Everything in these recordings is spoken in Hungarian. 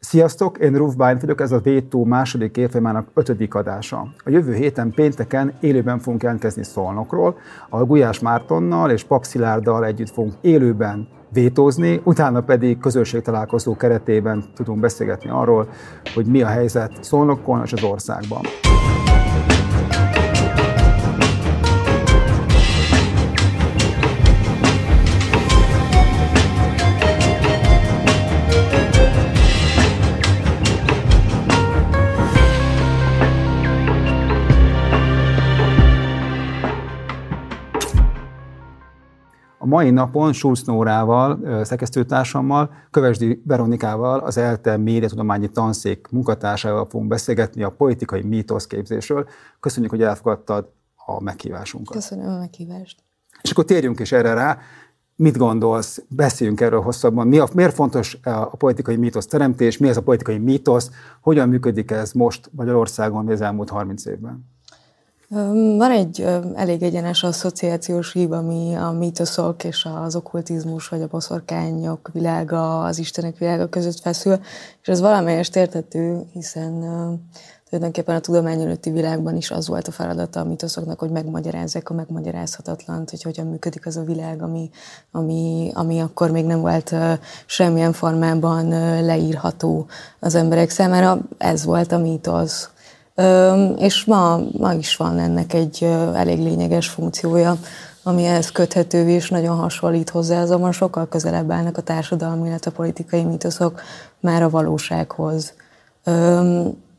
Sziasztok, én Ruf Bájn vagyok, ez a Vétó második évfolyamának ötödik adása. A jövő héten pénteken élőben fogunk jelentkezni Szolnokról, ahol Gulyás Mártonnal és Pap együtt fogunk élőben vétózni, utána pedig közösségtalálkozó keretében tudunk beszélgetni arról, hogy mi a helyzet Szolnokon és az országban. Mai napon Schulz Nórával, szerkesztőtársammal, Kövesdi Veronikával, az ELTE médiatudományi tanszék munkatársával fogunk beszélgetni a politikai mítoszképzésről. Köszönjük, hogy elfogadtad a meghívásunkat. Köszönöm a meghívást. És akkor térjünk is erre rá. Mit gondolsz? Beszéljünk erről hosszabban. Mi a, miért fontos a politikai mítosz teremtés? Mi ez a politikai mítosz? Hogyan működik ez most Magyarországon az elmúlt 30 évben? Van egy elég egyenes asszociációs hív, ami a mítoszok és az okkultizmus, vagy a boszorkányok világa, az istenek világa között feszül, és ez valamelyest értető, hiszen tulajdonképpen a tudomány előtti világban is az volt a feladata a mítoszoknak, hogy megmagyarázzák a megmagyarázhatatlant, hogy hogyan működik az a világ, ami, ami, ami akkor még nem volt semmilyen formában leírható az emberek számára. Ez volt a mítosz és ma, ma is van ennek egy elég lényeges funkciója, ami ehhez köthető és nagyon hasonlít hozzá, azonban sokkal közelebb állnak a társadalmi, illetve a politikai mítoszok már a valósághoz.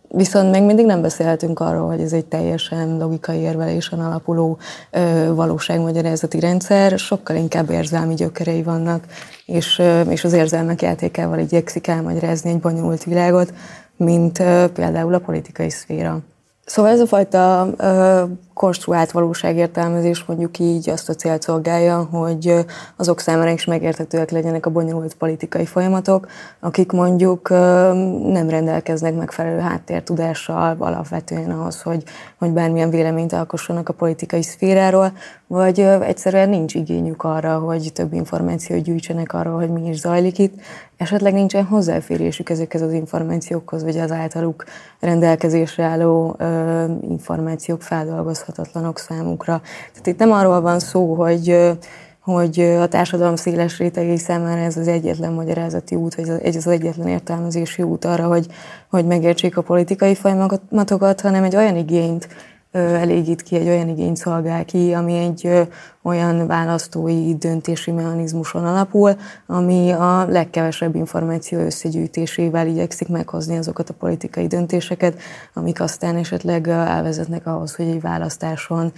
Viszont még mindig nem beszélhetünk arról, hogy ez egy teljesen logikai érvelésen alapuló ö, valóságmagyarázati rendszer, sokkal inkább érzelmi gyökerei vannak, és, ö, és az érzelmek játékával igyekszik elmagyarázni egy bonyolult világot, mint például a politikai szféra. Szóval ez a fajta ö, konstruált valóságértelmezés mondjuk így azt a célt szolgálja, hogy azok számára is megérthetőek legyenek a bonyolult politikai folyamatok, akik mondjuk ö, nem rendelkeznek megfelelő háttértudással alapvetően ahhoz, hogy, hogy bármilyen véleményt alkossanak a politikai szféráról, vagy ö, egyszerűen nincs igényük arra, hogy több információt gyűjtsenek arról, hogy mi is zajlik itt, esetleg nincsen hozzáférésük ezekhez az információkhoz, vagy az általuk rendelkezésre álló ö, információk feldolgozhatatlanok számukra. Tehát itt nem arról van szó, hogy hogy a társadalom széles rétegei számára ez az egyetlen magyarázati út, vagy ez az egyetlen értelmezési út arra, hogy, hogy megértsék a politikai folyamatokat, hanem egy olyan igényt elégít ki, egy olyan igényt szolgál ki, ami egy olyan választói döntési mechanizmuson alapul, ami a legkevesebb információ összegyűjtésével igyekszik meghozni azokat a politikai döntéseket, amik aztán esetleg elvezetnek ahhoz, hogy egy választáson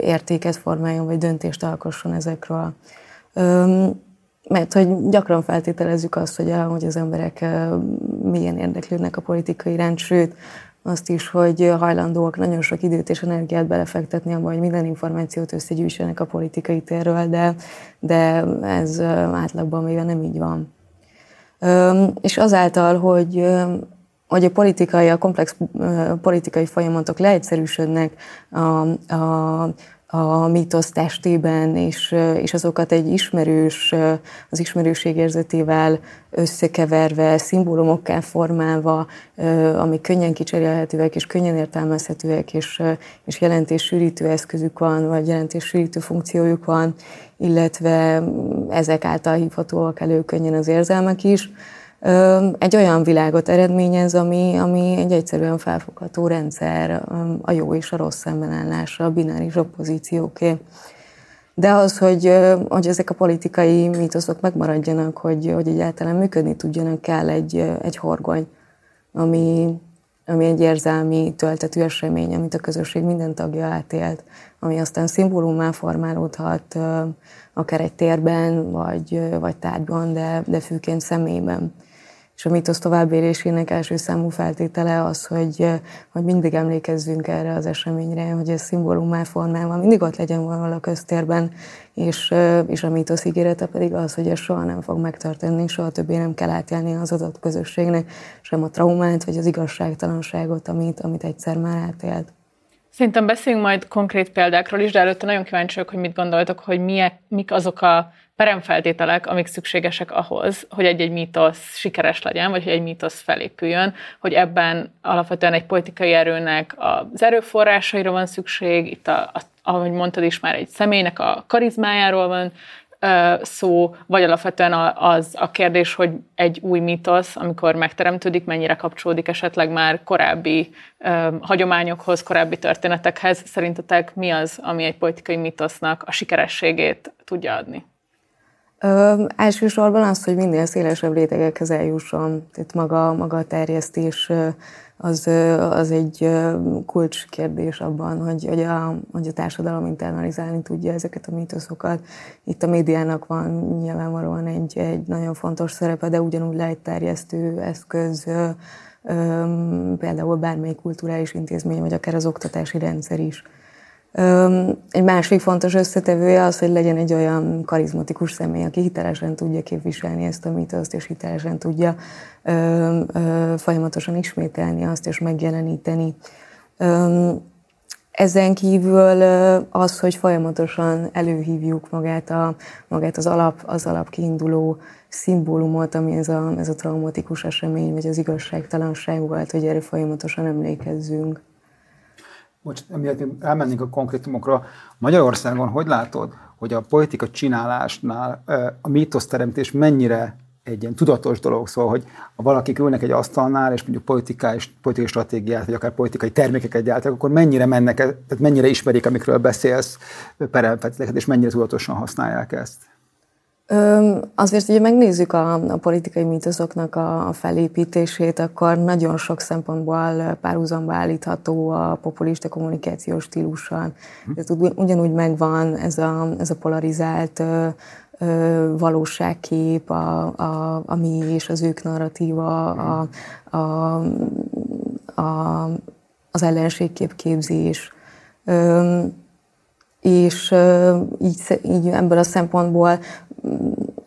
értéket formáljon, vagy döntést alkosson ezekről. Mert hogy gyakran feltételezzük azt, hogy, hogy az emberek milyen érdeklődnek a politika iránt, sőt, azt is, hogy hajlandóak nagyon sok időt és energiát belefektetni abban, hogy minden információt összegyűjtsenek a politikai térről, de, de ez átlagban még nem így van. És azáltal, hogy hogy a politikai, a komplex politikai folyamatok leegyszerűsödnek a, a, a mítosz testében, és, és azokat egy ismerős, az ismerőség érzetével összekeverve, szimbólumokká formálva, amik könnyen kicserélhetőek és könnyen értelmezhetőek, és, és jelentéssűrítő eszközük van, vagy jelentéssűrítő funkciójuk van, illetve ezek által hívhatóak elő könnyen az érzelmek is, egy olyan világot eredményez, ami, ami egy egyszerűen felfogható rendszer, a jó és a rossz szembenállása, a bináris oppozícióké. De az, hogy, hogy ezek a politikai mítoszok megmaradjanak, hogy, hogy egyáltalán működni tudjanak, kell egy, egy horgony, ami, ami egy érzelmi töltetű esemény, amit a közösség minden tagja átélt, ami aztán szimbólumá formálódhat, akár egy térben, vagy, vagy tárgyban, de, de főként személyben. És a mítosz továbbélésének első számú feltétele az, hogy, hogy mindig emlékezzünk erre az eseményre, hogy ez szimbólumá formálva mindig ott legyen valahol a köztérben, és, és a mítosz ígérete pedig az, hogy ez soha nem fog megtörténni, soha többé nem kell átélni az adott közösségnek, sem a traumát, vagy az igazságtalanságot, amit, amit egyszer már átélt. Szerintem beszéljünk majd konkrét példákról is, de előtte nagyon kíváncsi hogy mit gondoltok, hogy miek, mik azok a peremfeltételek, amik szükségesek ahhoz, hogy egy-egy mítosz sikeres legyen, vagy hogy egy mítosz felépüljön, hogy ebben alapvetően egy politikai erőnek az erőforrásaira van szükség, itt a, a ahogy mondtad is, már egy személynek a karizmájáról van szó, vagy alapvetően az a kérdés, hogy egy új mítosz, amikor megteremtődik, mennyire kapcsolódik esetleg már korábbi hagyományokhoz, korábbi történetekhez. Szerintetek mi az, ami egy politikai mítosznak a sikerességét tudja adni? Ö, elsősorban az, hogy minél szélesebb rétegekhez eljusson, tehát maga, maga a terjesztés az, az egy kulcskérdés abban, hogy, hogy, a, hogy a társadalom internalizálni tudja ezeket a mítoszokat. Itt a médiának van nyilvánvalóan egy, egy nagyon fontos szerepe, de ugyanúgy lehet terjesztő eszköz, például bármely kulturális intézmény, vagy akár az oktatási rendszer is. Egy másik fontos összetevője az, hogy legyen egy olyan karizmatikus személy, aki hitelesen tudja képviselni ezt a mitoszt, és hitelesen tudja folyamatosan ismételni azt, és megjeleníteni. Ö, ezen kívül az, hogy folyamatosan előhívjuk magát, a, magát az, alap, az alap kiinduló szimbólumot, ami ez a, ez a traumatikus esemény, vagy az igazságtalanság volt, hogy erre folyamatosan emlékezzünk most emiatt elmennénk a konkrétumokra. Magyarországon hogy látod, hogy a politika csinálásnál a mítoszteremtés mennyire egy ilyen tudatos dolog, szóval, hogy ha valakik ülnek egy asztalnál, és mondjuk politikai, politikai stratégiát, vagy akár politikai termékeket gyártanak, akkor mennyire mennek, tehát mennyire ismerik, amikről beszélsz, peremfeltételeket, és mennyire tudatosan használják ezt? Azért, ugye megnézzük a, a politikai mítoszoknak a, felépítését, akkor nagyon sok szempontból párhuzamba állítható a populista kommunikációs stílussal. Hm. Tehát ugyanúgy megvan ez a, ez a polarizált valóságkép, a, a, a mi és az ők narratíva, a, a, a, az ellenségképképzés. Ö, és így, így ebből a szempontból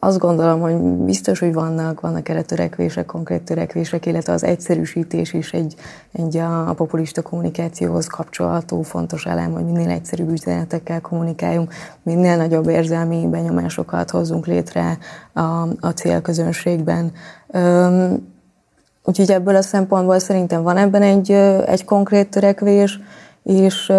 azt gondolom, hogy biztos, hogy vannak, vannak erre törekvések, konkrét törekvések, illetve az egyszerűsítés is egy, egy a, populista kommunikációhoz kapcsolható fontos elem, hogy minél egyszerűbb üzenetekkel kommunikáljunk, minél nagyobb érzelmi benyomásokat hozzunk létre a, a célközönségben. Üm, úgyhogy ebből a szempontból szerintem van ebben egy, egy konkrét törekvés, és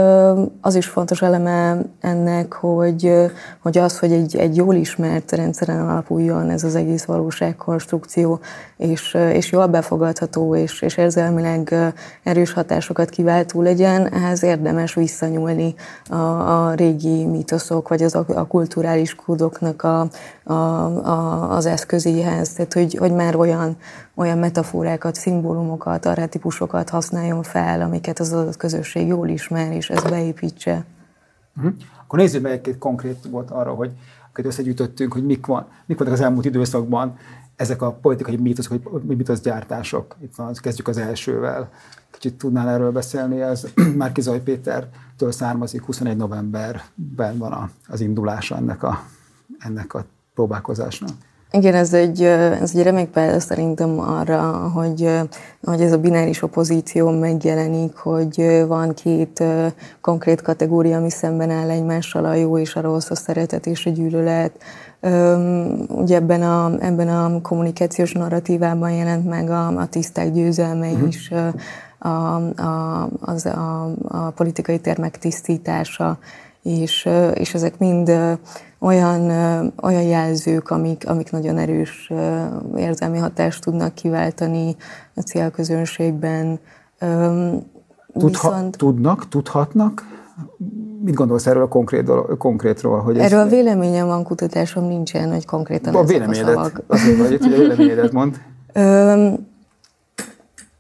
az is fontos eleme ennek, hogy, hogy az, hogy egy, egy jól ismert rendszeren alapuljon ez az egész valóságkonstrukció, és, és jól befogadható, és, és érzelmileg erős hatásokat kiváltó legyen, ehhez érdemes visszanyúlni a, a régi mítoszok, vagy az, a, a kulturális kódoknak a, a, a, az eszközéhez, tehát hogy, hogy már olyan, olyan metaforákat, szimbólumokat, archetípusokat használjon fel, amiket az adott közösség jól ismer, és ezt beépítse. Uh-huh. Akkor nézzük meg egy konkrét volt arra, hogy akkor összegyűjtöttünk, hogy mik, van, mik vannak az elmúlt időszakban ezek a politikai mítoszok, vagy mítoszgyártások. Itt van, kezdjük az elsővel. Kicsit tudnál erről beszélni, ez Márki Zaj Pétertől származik, 21 novemberben van az indulása ennek a, ennek a próbálkozásnak. Igen, ez egy, ez egy remek példa szerintem arra, hogy, hogy ez a bináris opozíció megjelenik, hogy van két konkrét kategória, ami szemben áll egymással, a jó és a rossz, a szeretet és a gyűlölet. Ugye ebben a, ebben a kommunikációs narratívában jelent meg a, a tiszták győzelme uh-huh. is, a, a, az, a, a politikai tér megtisztítása, és, és ezek mind olyan, olyan jelzők, amik, amik nagyon erős érzelmi hatást tudnak kiváltani a célközönségben. Tudha, Viszont... Tudnak, tudhatnak? Mit gondolsz erről a konkrét dolog, konkrétról? Hogy erről ez... a véleményem van, kutatásom nincsen, hogy konkrétan a véleményedet, a. Azért vagy hogy a véleményedet mond.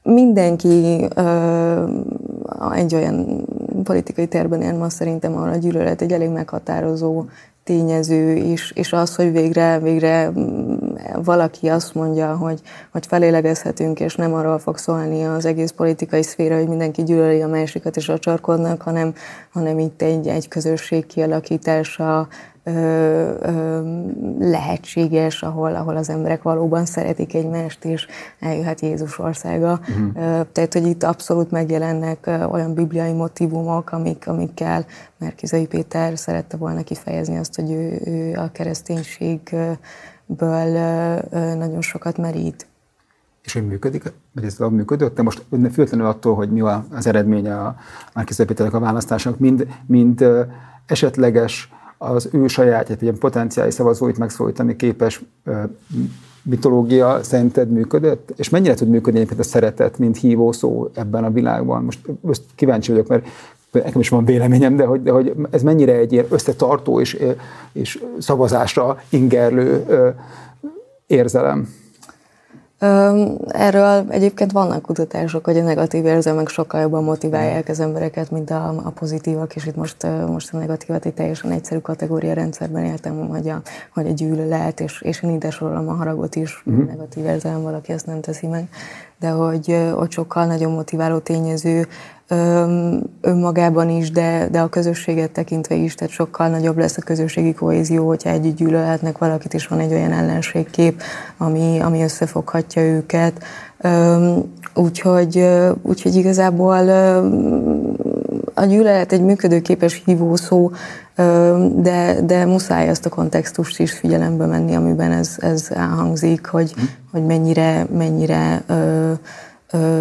mindenki ö, egy olyan politikai térben él ma szerintem, ahol a gyűlölet egy elég meghatározó tényező, és, és az, hogy végre, végre valaki azt mondja, hogy, hogy felélegezhetünk, és nem arról fog szólni az egész politikai szféra, hogy mindenki gyűlöli a másikat és a csarkodnak, hanem, hanem itt egy, egy közösség kialakítása, lehetséges, ahol, ahol az emberek valóban szeretik egymást, és eljöhet Jézus országa. Uh-huh. Tehát, hogy itt abszolút megjelennek olyan bibliai motivumok, amik, amikkel Merkizai Péter szerette volna kifejezni azt, hogy ő, ő a kereszténységből nagyon sokat merít. És hogy működik, vagy ez működött, de most függetlenül attól, hogy mi az eredménye a Márkizai Péternek a választásnak, mind, mind esetleges az ő saját, egy ilyen potenciális szavazóit megszólítani képes mitológia szerinted működött? És mennyire tud működni egyébként a szeretet, mint hívó szó ebben a világban? Most, most kíváncsi vagyok, mert nekem is van véleményem, de hogy, de hogy ez mennyire egy ilyen összetartó és, és szavazásra ingerlő érzelem? Erről egyébként vannak kutatások, hogy a negatív érzelmek sokkal jobban motiválják az embereket, mint a, a pozitívak, és itt most, most a negatívat egy teljesen egyszerű kategória rendszerben éltem, hogy a, hogy a gyűlölet, és, és én ide sorolom a haragot is, uh-huh. negatív érzelem, valaki ezt nem teszi meg, de hogy, hogy sokkal nagyobb motiváló tényező önmagában is, de, de a közösséget tekintve is, tehát sokkal nagyobb lesz a közösségi kohézió, hogyha együtt gyűlölhetnek valakit, és van egy olyan ellenségkép, ami, ami összefoghatja őket. Úgyhogy, úgyhogy igazából a gyűlölet egy működőképes hívószó, de, de muszáj azt a kontextust is figyelembe menni, amiben ez, ez elhangzik, hogy, hm. hogy mennyire, mennyire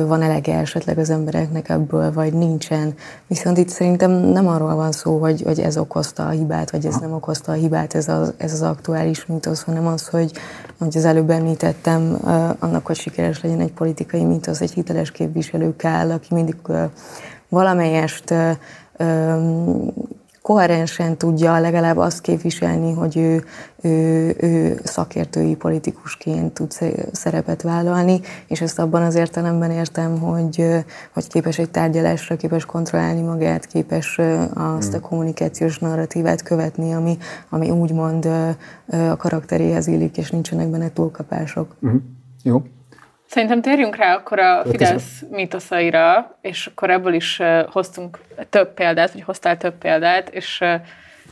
van elege esetleg az embereknek ebből, vagy nincsen. Viszont itt szerintem nem arról van szó, hogy, hogy ez okozta a hibát, vagy ez nem okozta a hibát, ez az, ez az aktuális mítosz, hanem az, hogy, hogy az előbb említettem, annak, hogy sikeres legyen egy politikai mítosz, egy hiteles képviselő kell, aki mindig valamelyest koherensen tudja legalább azt képviselni, hogy ő, ő, ő szakértői politikusként tud szerepet vállalni, és ezt abban az értelemben értem, hogy, hogy képes egy tárgyalásra, képes kontrollálni magát, képes azt a hmm. kommunikációs narratívát követni, ami, ami úgymond a karakteréhez illik, és nincsenek benne túlkapások. Uh-huh. Jó. Szerintem térjünk rá akkor a Fidesz mítoszaira, és akkor ebből is hoztunk több példát, vagy hoztál több példát, és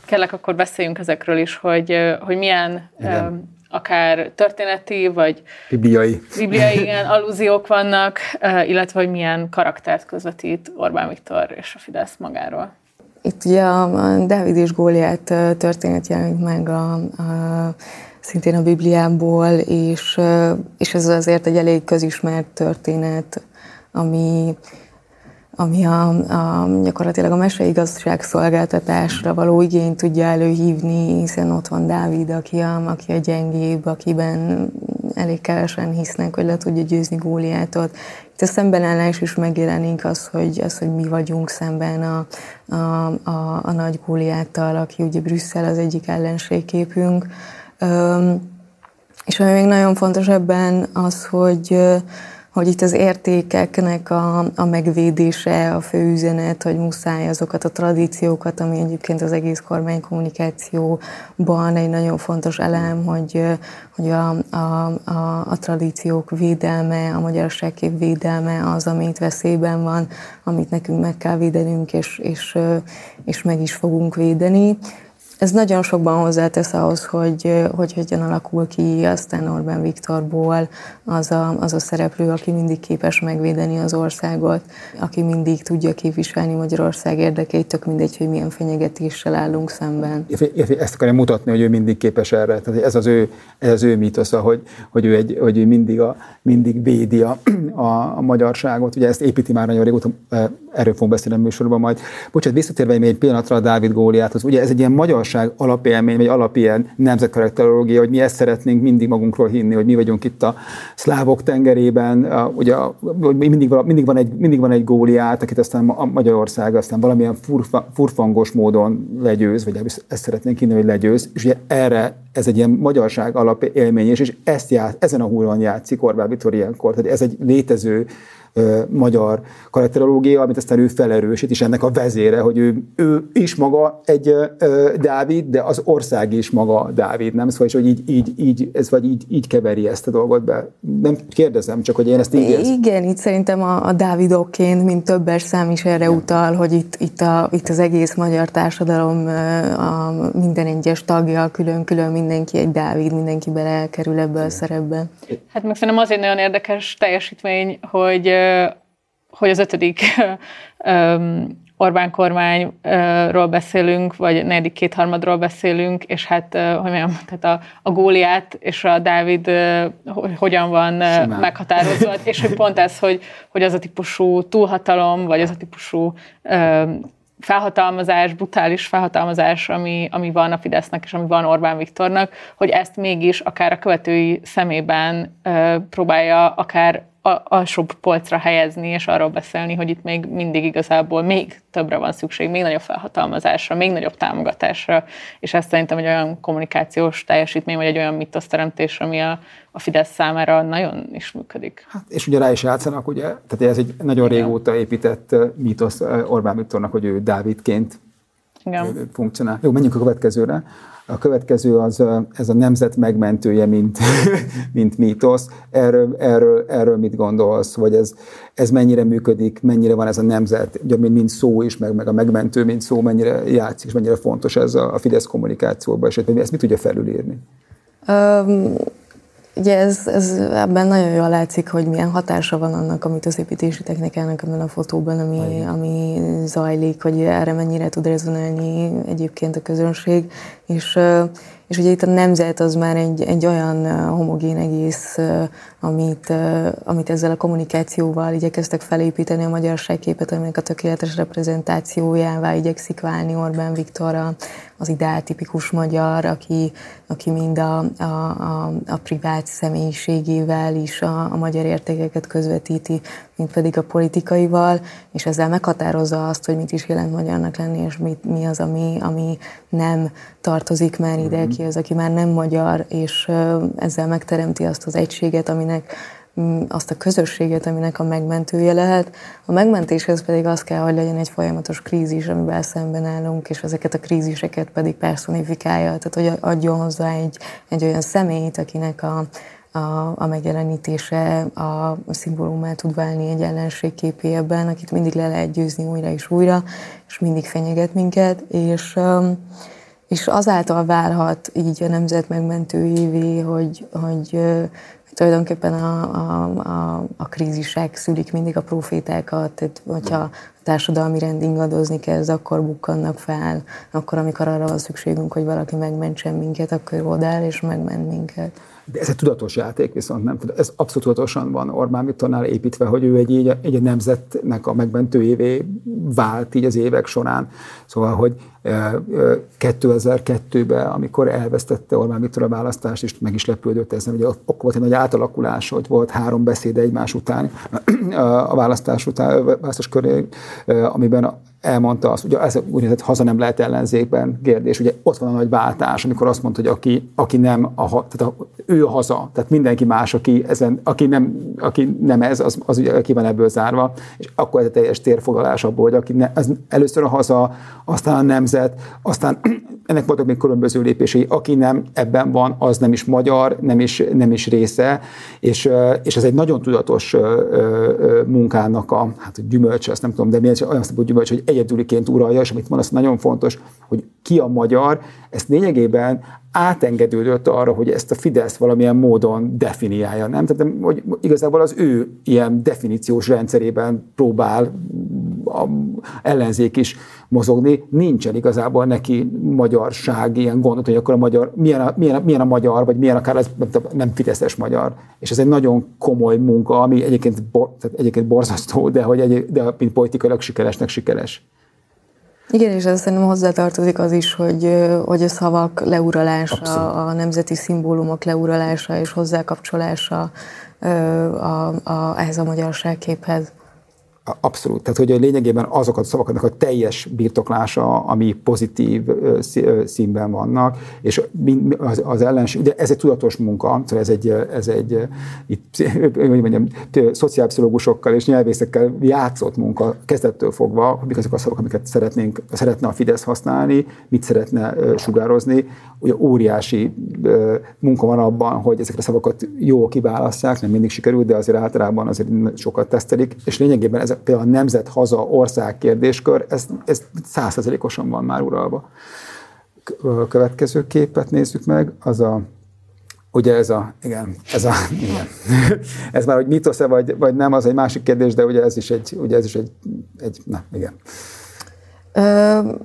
kellek akkor beszéljünk ezekről is, hogy, hogy milyen igen. akár történeti, vagy bibliai, bibliai igen, allúziók vannak, illetve hogy milyen karaktert közvetít Orbán Viktor és a Fidesz magáról. Itt ugye a Dávid és Góliát történet jelenik meg a, a szintén a Bibliából, és, és ez azért egy elég közismert történet, ami, ami a, a, gyakorlatilag a meseigazság szolgáltatásra való igényt tudja előhívni, hiszen ott van Dávid, aki a, aki a gyengébb, akiben elég kevesen hisznek, hogy le tudja győzni Góliátot. Itt a szembenállás is megjelenik az, hogy, az, hogy mi vagyunk szemben a, a, a, a nagy Góliáttal, aki ugye Brüsszel az egyik ellenségképünk, és ami még nagyon fontos ebben az, hogy, hogy itt az értékeknek a, a megvédése a fő üzenet, hogy muszáj azokat a tradíciókat, ami egyébként az egész kormánykommunikációban egy nagyon fontos elem, hogy, hogy a, a, a, a tradíciók védelme, a magyarságkép védelme az, amit veszélyben van, amit nekünk meg kell védenünk, és, és, és meg is fogunk védeni ez nagyon sokban hozzátesz ahhoz, hogy, hogy hogyan alakul ki aztán Orbán Viktorból az a, az a szereplő, aki mindig képes megvédeni az országot, aki mindig tudja képviselni Magyarország érdekeit, tök mindegy, hogy milyen fenyegetéssel állunk szemben. Ezt akarja mutatni, hogy ő mindig képes erre. Tehát ez az ő, ez az ő mítosza, hogy, hogy, ő, egy, hogy ő mindig, a, mindig védi a, a, a magyarságot. Ugye ezt építi már nagyon régóta, erről fogunk beszélni a műsorban majd. Bocsánat, visszatérve még egy pillanatra a Dávid Góliáthoz. Ugye ez egy ilyen magyar magyarság alapélmény, vagy alapilyen nemzetkarakterológia, hogy mi ezt szeretnénk mindig magunkról hinni, hogy mi vagyunk itt a szlávok tengerében, a, ugye, hogy mindig, mindig, van egy, mindig van egy góliát, akit aztán a Magyarország aztán valamilyen furfa, furfangos módon legyőz, vagy ezt szeretnénk hinni, hogy legyőz, és ugye erre ez egy ilyen magyarság alapélmény, és, és ezt ját, ezen a hullon játszik Orbán Viktor ilyenkor, tehát ez egy létező magyar karakterológia, amit aztán ő felerősít, és ennek a vezére, hogy ő, ő is maga egy Dávid, de az ország is maga Dávid, nem? Szóval, hogy így, így, így, ez vagy így, így keveri ezt a dolgot be. Nem kérdezem, csak, hogy én ezt így érzem. Igen, itt szerintem a, a Dávidokként, mint többes szám is erre Igen. utal, hogy itt, itt, a, itt az egész magyar társadalom, a minden egyes tagja, külön-külön mindenki egy Dávid, mindenki belekerül ebbe a szerepbe. Hát meg szerintem azért nagyon érdekes teljesítmény, hogy, hogy az ötödik Orbán kormányról beszélünk, vagy negyedik kétharmadról beszélünk, és hát, hogy mondjam, tehát a, a Góliát és a Dávid hogyan van Simán. meghatározva, és hogy pont ez, hogy, hogy az a típusú túlhatalom, vagy az a típusú felhatalmazás, brutális felhatalmazás, ami, ami van a Fidesznek és ami van Orbán Viktornak, hogy ezt mégis akár a követői szemében ö, próbálja akár alsóbb polcra helyezni, és arról beszélni, hogy itt még mindig igazából még többre van szükség, még nagyobb felhatalmazásra, még nagyobb támogatásra, és ez szerintem egy olyan kommunikációs teljesítmény, vagy egy olyan mitoszteremtés, ami a, a Fidesz számára nagyon is működik. Hát, és ugye rá is játszanak, ugye, tehát ez egy nagyon Igen. régóta épített mítosz Orbán Viktornak, hogy ő Dávidként Igen. funkcionál. Jó, menjünk a következőre. A következő az ez a nemzet megmentője, mint, mint mítosz. Erről, erről, erről mit gondolsz? Vagy ez, ez mennyire működik, mennyire van ez a nemzet, ugye, mint szó is, meg, meg a megmentő, mint szó, mennyire játszik, és mennyire fontos ez a, a Fidesz kommunikációban, és ezt mit tudja felülírni? Um, Ugye ez, ez ebben nagyon jól látszik, hogy milyen hatása van annak, amit az építési technikának ebben a fotóban, ami, ami zajlik, hogy erre mennyire tud rezonálni egyébként a közönség. És, és ugye itt a nemzet az már egy, egy olyan homogén egész, amit, amit ezzel a kommunikációval igyekeztek felépíteni a magyarságképet, aminek a tökéletes reprezentációjává igyekszik válni Orbán Viktor, az ideáltipikus magyar, aki, aki mind a, a, a, a privát személyiségével is a, a magyar értékeket közvetíti, mint pedig a politikaival, és ezzel meghatározza azt, hogy mit is jelent magyarnak lenni, és mit, mi az, ami, ami nem tartozik már ide, mhm. ki az, aki már nem magyar, és ezzel megteremti azt az egységet, aminek azt a közösséget, aminek a megmentője lehet. A megmentéshez pedig az kell, hogy legyen egy folyamatos krízis, amivel szemben állunk, és ezeket a kríziseket pedig personifikálja, tehát hogy adjon hozzá egy, egy olyan személyt, akinek a, a, a megjelenítése a szimbólumá tud válni egy ellenség képében, akit mindig le lehet győzni újra és újra, és mindig fenyeget minket, és, és azáltal válhat így a nemzet megmentőjévé, hogy, hogy tulajdonképpen a, a, a, a krízisek szülik mindig a profétákat, tehát hogyha a társadalmi rend ingadozni kezd, akkor bukkannak fel, akkor amikor arra van szükségünk, hogy valaki megmentsen minket, akkor odáll és megment minket. De ez egy tudatos játék, viszont nem ez abszolút tudatosan van Orbán Viktornál építve, hogy ő egy, egy, egy nemzetnek a megmentőjévé vált így az évek során. Szóval, hogy 2002-ben, amikor elvesztette Orbán Viktor a választást, és meg is lepődött ezen, hogy akkor volt egy nagy átalakulás, hogy volt három beszéd egymás után a választás után, a választás köré, amiben elmondta azt, ugye ez úgynevezett haza nem lehet ellenzékben kérdés, ugye ott van a nagy váltás, amikor azt mondta, hogy aki, aki nem, a, tehát a, ő a haza, tehát mindenki más, aki, ezen, aki, nem, aki nem ez, az, az ugye ki van ebből zárva, és akkor ez a teljes térfogalás abból, hogy aki ne, ez először a haza, aztán a nemzet, aztán ennek voltak még különböző lépései, aki nem ebben van, az nem is magyar, nem is, nem is része, és, és ez egy nagyon tudatos munkának a hát, gyümölcse, azt nem tudom, de mi olyan szempont gyümölcs, hogy egyedüliként uralja, és amit van, nagyon fontos, hogy ki a magyar, ezt lényegében átengedődött arra, hogy ezt a Fidesz valamilyen módon definiálja, nem? Tehát hogy igazából az ő ilyen definíciós rendszerében próbál a ellenzék is mozogni, nincsen igazából neki magyarság ilyen gondot, hogy akkor a magyar, milyen a, milyen a, milyen a magyar, vagy milyen akár ez nem fideszes magyar. És ez egy nagyon komoly munka, ami egyébként, bor, tehát egyébként borzasztó, de, hogy egy, de mint politikailag sikeresnek sikeres. Igen, és ez szerintem hozzátartozik az is, hogy, hogy a szavak leuralása, a nemzeti szimbólumok leuralása és hozzákapcsolása a, a, ehhez a magyarságképhez. Abszolút. Tehát, hogy lényegében azokat a szavaknak a teljes birtoklása, ami pozitív színben vannak, és az, az ellenség, ugye ez egy tudatos munka, szóval ez egy, ez egy itt, hogy mondjam, szociálpszichológusokkal és nyelvészekkel játszott munka kezdettől fogva, mik azok a szavak, amiket szeretnénk, szeretne a Fidesz használni, mit szeretne sugározni. Ugye óriási munka van abban, hogy ezeket a szavakat jól kiválasztják, nem mindig sikerül, de azért általában azért sokat tesztelik, és lényegében ez például a nemzet, haza, ország kérdéskör, ez, ez százszerzelékosan van már uralva. A következő képet nézzük meg, az a Ugye ez a, igen, ez a, igen. ez már, hogy mitosz-e vagy, vagy nem, az egy másik kérdés, de ugye ez is egy, ugye ez is egy, egy na, igen. Ö,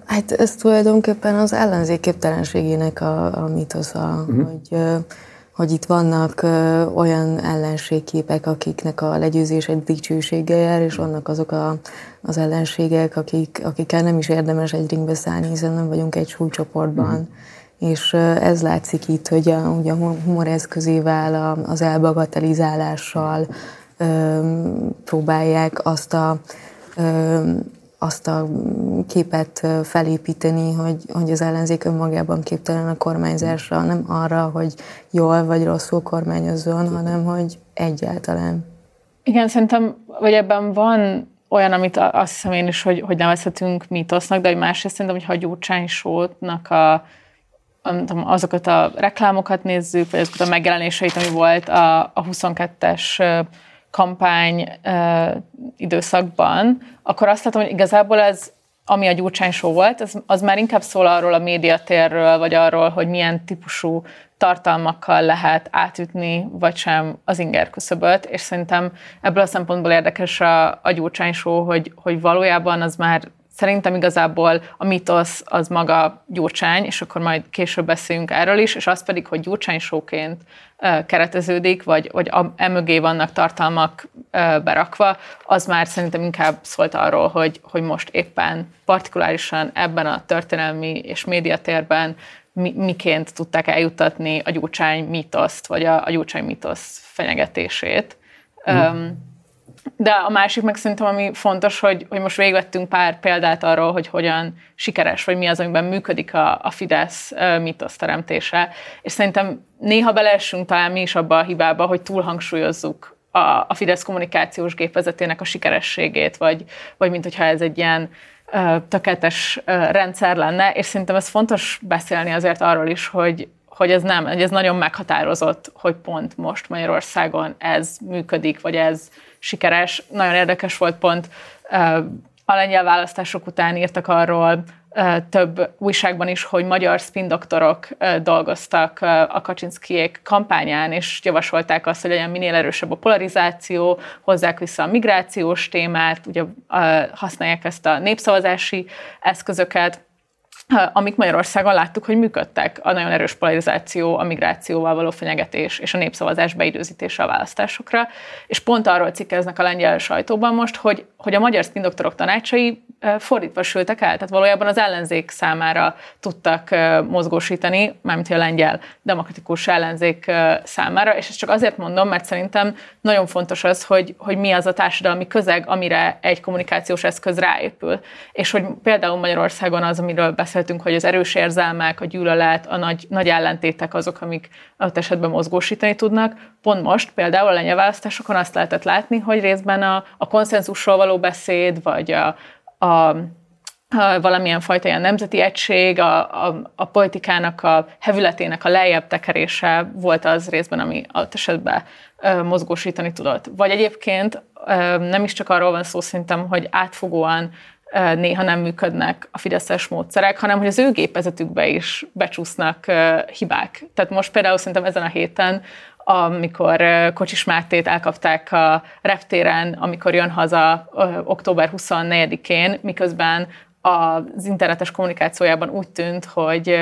hát ez tulajdonképpen az ellenzék képtelenségének a, a mitosza, uh-huh. hogy ö, hogy itt vannak ö, olyan ellenségképek, akiknek a legyőzés egy dicsőséggel jár, és vannak azok a, az ellenségek, akik, akikkel nem is érdemes egy ringbe szállni, hiszen nem vagyunk egy súlycsoportban. Uh-huh. És ö, ez látszik itt, hogy a, ugye a humor eszközével, az elbagatelizálással ö, próbálják azt a azt a képet felépíteni, hogy, hogy az ellenzék önmagában képtelen a kormányzásra, nem arra, hogy jól vagy rosszul kormányozzon, hanem hogy egyáltalán. Igen, szerintem, vagy ebben van olyan, amit azt hiszem én is, hogy, hogy nevezhetünk mítosznak, de hogy másrészt szerintem, hogyha a Gyurcsány Sótnak a, azokat a reklámokat nézzük, vagy azokat a megjelenéseit, ami volt a, a 22-es kampány uh, időszakban, akkor azt látom, hogy igazából ez, ami a Gyurcsány show volt, az, az már inkább szól arról a médiatérről, vagy arról, hogy milyen típusú tartalmakkal lehet átütni, vagy sem az inger küszöböt, és szerintem ebből a szempontból érdekes a, a Gyurcsány show, hogy, hogy valójában az már Szerintem igazából a mitosz az maga Gyurcsány, és akkor majd később beszéljünk erről is, és az pedig, hogy Gyurcsány sóként kereteződik, vagy, vagy emögé vannak tartalmak berakva, az már szerintem inkább szólt arról, hogy, hogy most éppen partikulárisan ebben a történelmi és médiatérben mi, miként tudták eljuttatni a Gyurcsány mitoszt, vagy a, a Gyurcsány mitosz fenyegetését. Mm. Um, de a másik meg szerintem, ami fontos, hogy, hogy most végvettünk pár példát arról, hogy hogyan sikeres, vagy mi az, amiben működik a, a Fidesz mitosz teremtése. És szerintem néha beleessünk talán mi is abba a hibába, hogy túlhangsúlyozzuk a, a Fidesz kommunikációs gépvezetének a sikerességét, vagy, vagy mint hogyha ez egy ilyen tökéletes rendszer lenne, és szerintem ez fontos beszélni azért arról is, hogy, hogy ez nem, hogy ez nagyon meghatározott, hogy pont most Magyarországon ez működik, vagy ez sikeres. Nagyon érdekes volt pont a lengyel választások után írtak arról több újságban is, hogy magyar spin doktorok dolgoztak a Kaczynszkijék kampányán, és javasolták azt, hogy legyen minél erősebb a polarizáció, hozzák vissza a migrációs témát, ugye használják ezt a népszavazási eszközöket, amik Magyarországon láttuk, hogy működtek. A nagyon erős polarizáció, a migrációval való fenyegetés és a népszavazás beidőzítése a választásokra. És pont arról cikkeznek a lengyel sajtóban most, hogy, hogy a magyar spindoktorok tanácsai fordítva sültek el, tehát valójában az ellenzék számára tudtak mozgósítani, mármint a lengyel demokratikus ellenzék számára, és ezt csak azért mondom, mert szerintem nagyon fontos az, hogy, hogy mi az a társadalmi közeg, amire egy kommunikációs eszköz ráépül. És hogy például Magyarországon az, amiről beszéltünk, hogy az erős érzelmek, a gyűlölet, a nagy, nagy ellentétek azok, amik ott esetben mozgósítani tudnak. Pont most például a lengyel választásokon azt lehetett látni, hogy részben a, a konszenzusról való beszéd, vagy a, a valamilyen fajta ilyen nemzeti egység, a, a, a politikának a hevületének a lejjebb tekerése volt az részben, ami ott esetben mozgósítani tudott. Vagy egyébként nem is csak arról van szó szerintem, hogy átfogóan néha nem működnek a fideszes módszerek, hanem hogy az ő gépezetükbe is becsúsznak hibák. Tehát most például szerintem ezen a héten amikor Kocsis Mátét elkapták a reptéren, amikor jön haza október 24-én, miközben az internetes kommunikációjában úgy tűnt, hogy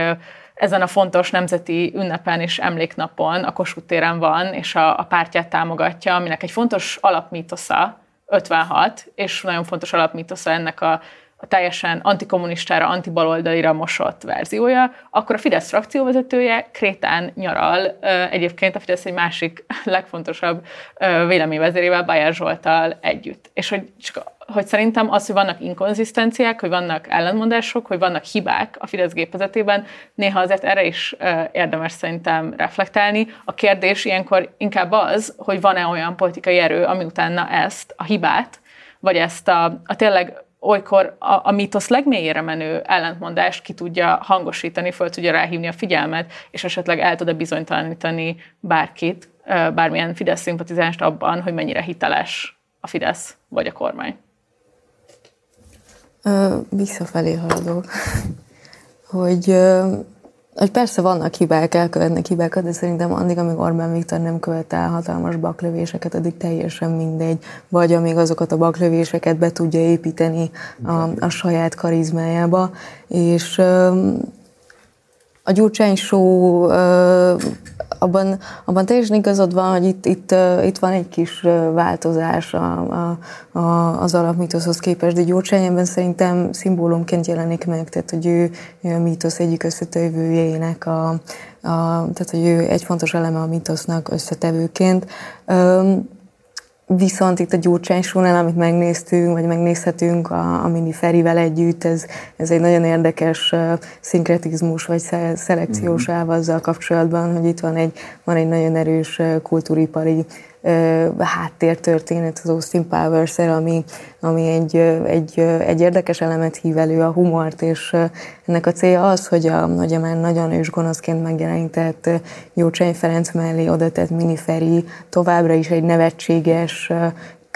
ezen a fontos nemzeti ünnepen és emléknapon a Kossuth téren van, és a, a pártját támogatja, aminek egy fontos alapmítosza, 56, és nagyon fontos alapmítosza ennek a a teljesen antikommunistára, antibaloldalira mosott verziója, akkor a Fidesz frakcióvezetője Krétán nyaral, egyébként a Fidesz egy másik legfontosabb véleményvezérével, Bajer Zsoltal együtt. És hogy csak hogy szerintem az, hogy vannak inkonzisztenciák, hogy vannak ellentmondások, hogy vannak hibák a Fidesz gépezetében, néha azért erre is érdemes szerintem reflektálni. A kérdés ilyenkor inkább az, hogy van-e olyan politikai erő, ami utána ezt, a hibát, vagy ezt a, a tényleg olykor a, a mítosz legmélyére menő ellentmondást ki tudja hangosítani, föl tudja ráhívni a figyelmet, és esetleg el tud-e bizonytalanítani bárkit, bármilyen Fidesz szimpatizást abban, hogy mennyire hiteles a Fidesz vagy a kormány. Visszafelé haladok, hogy hogy persze vannak hibák, elkövetnek hibákat, de szerintem addig, amíg Orbán Viktor nem követ el hatalmas baklövéseket, addig teljesen mindegy. Vagy amíg azokat a baklövéseket be tudja építeni a, a saját karizmájába. És a Gyurcsány show abban, abban teljesen igazad van, hogy itt, itt, itt van egy kis változás a, a, a, az alapmitoszhoz képest, de Gyurcsány ebben szerintem szimbólumként jelenik meg, tehát hogy ő, ő a mítosz egyik összetevőjének, a, a, tehát hogy ő egy fontos eleme a mítosznak összetevőként. Viszont itt a Gyurcsány amit megnéztünk, vagy megnézhetünk a, a Mini Ferivel együtt, ez, ez egy nagyon érdekes uh, szinkretizmus, vagy szelekciós mm-hmm. azzal kapcsolatban, hogy itt van egy, van egy nagyon erős uh, kultúripari háttértörténet az Austin powers ami, ami egy, egy, egy érdekes elemet hív elő, a humort, és ennek a célja az, hogy a, hogy a már nagyon ős gonoszként megjelenített Jócsány Ferenc mellé oda tett Miniferi továbbra is egy nevetséges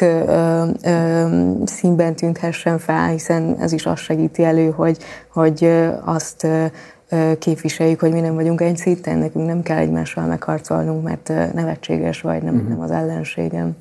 ö, ö, színben tűnhessen fel, hiszen ez is azt segíti elő, hogy, hogy azt képviseljük, hogy mi nem vagyunk egy szinten, nekünk nem kell egymással megharcolnunk, mert nevetséges vagy, nem, uh-huh. nem az ellenségem.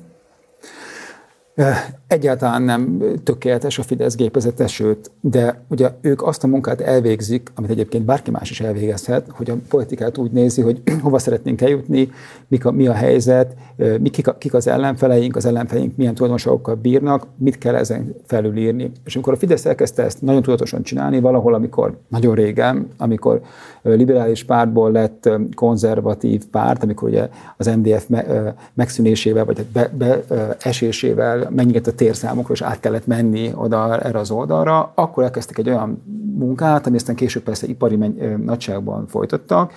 Egyáltalán nem tökéletes a Fidesz gépezete, sőt, de ugye ők azt a munkát elvégzik, amit egyébként bárki más is elvégezhet, hogy a politikát úgy nézi, hogy hova szeretnénk eljutni, mik a, mi a helyzet, mi, kik, a, kik az ellenfeleink, az ellenfeleink milyen tulajdonságokkal bírnak, mit kell ezen felülírni. És amikor a Fidesz elkezdte ezt nagyon tudatosan csinálni, valahol, amikor nagyon régen, amikor liberális pártból lett konzervatív párt, amikor ugye az MDF megszűnésével, vagy be, beesésével megnyílt a térszámokról, és át kellett menni oda erre az oldalra, akkor elkezdtek egy olyan munkát, ami aztán később persze ipari nagyságban folytattak,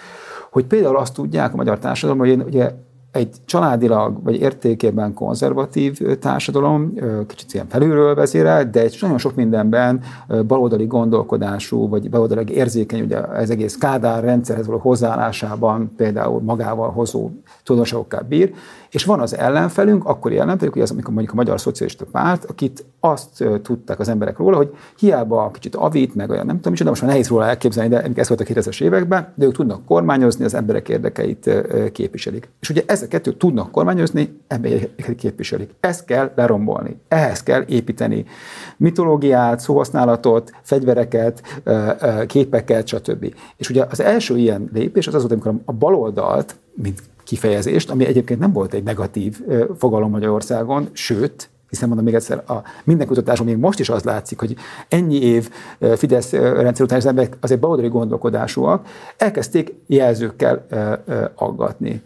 hogy például azt tudják a magyar társadalom, hogy ugye egy családilag vagy értékében konzervatív társadalom, kicsit ilyen felülről vezérel, de egy nagyon sok mindenben baloldali gondolkodású, vagy baloldali érzékeny, ugye ez egész Kádár rendszerhez való hozzáállásában például magával hozó tulajdonságokkal bír, és van az ellenfelünk, akkori ellenfelünk, hogy az, amikor mondjuk a Magyar Szocialista Párt, akit azt tudták az emberek róla, hogy hiába kicsit avít, meg olyan nem tudom de most már nehéz róla elképzelni, de ez volt a 2000-es években, de ők tudnak kormányozni, az emberek érdekeit képviselik. És ugye ezeket ők tudnak kormányozni, emberek képviselik. Ezt kell lerombolni. Ehhez kell építeni mitológiát, szóhasználatot, fegyvereket, képeket, stb. És ugye az első ilyen lépés az az volt, amikor a baloldalt, mint kifejezést, ami egyébként nem volt egy negatív fogalom Magyarországon, sőt, hiszen mondom még egyszer, a minden kutatáson még most is az látszik, hogy ennyi év Fidesz rendszer után az emberek azért baloldali gondolkodásúak, elkezdték jelzőkkel aggatni.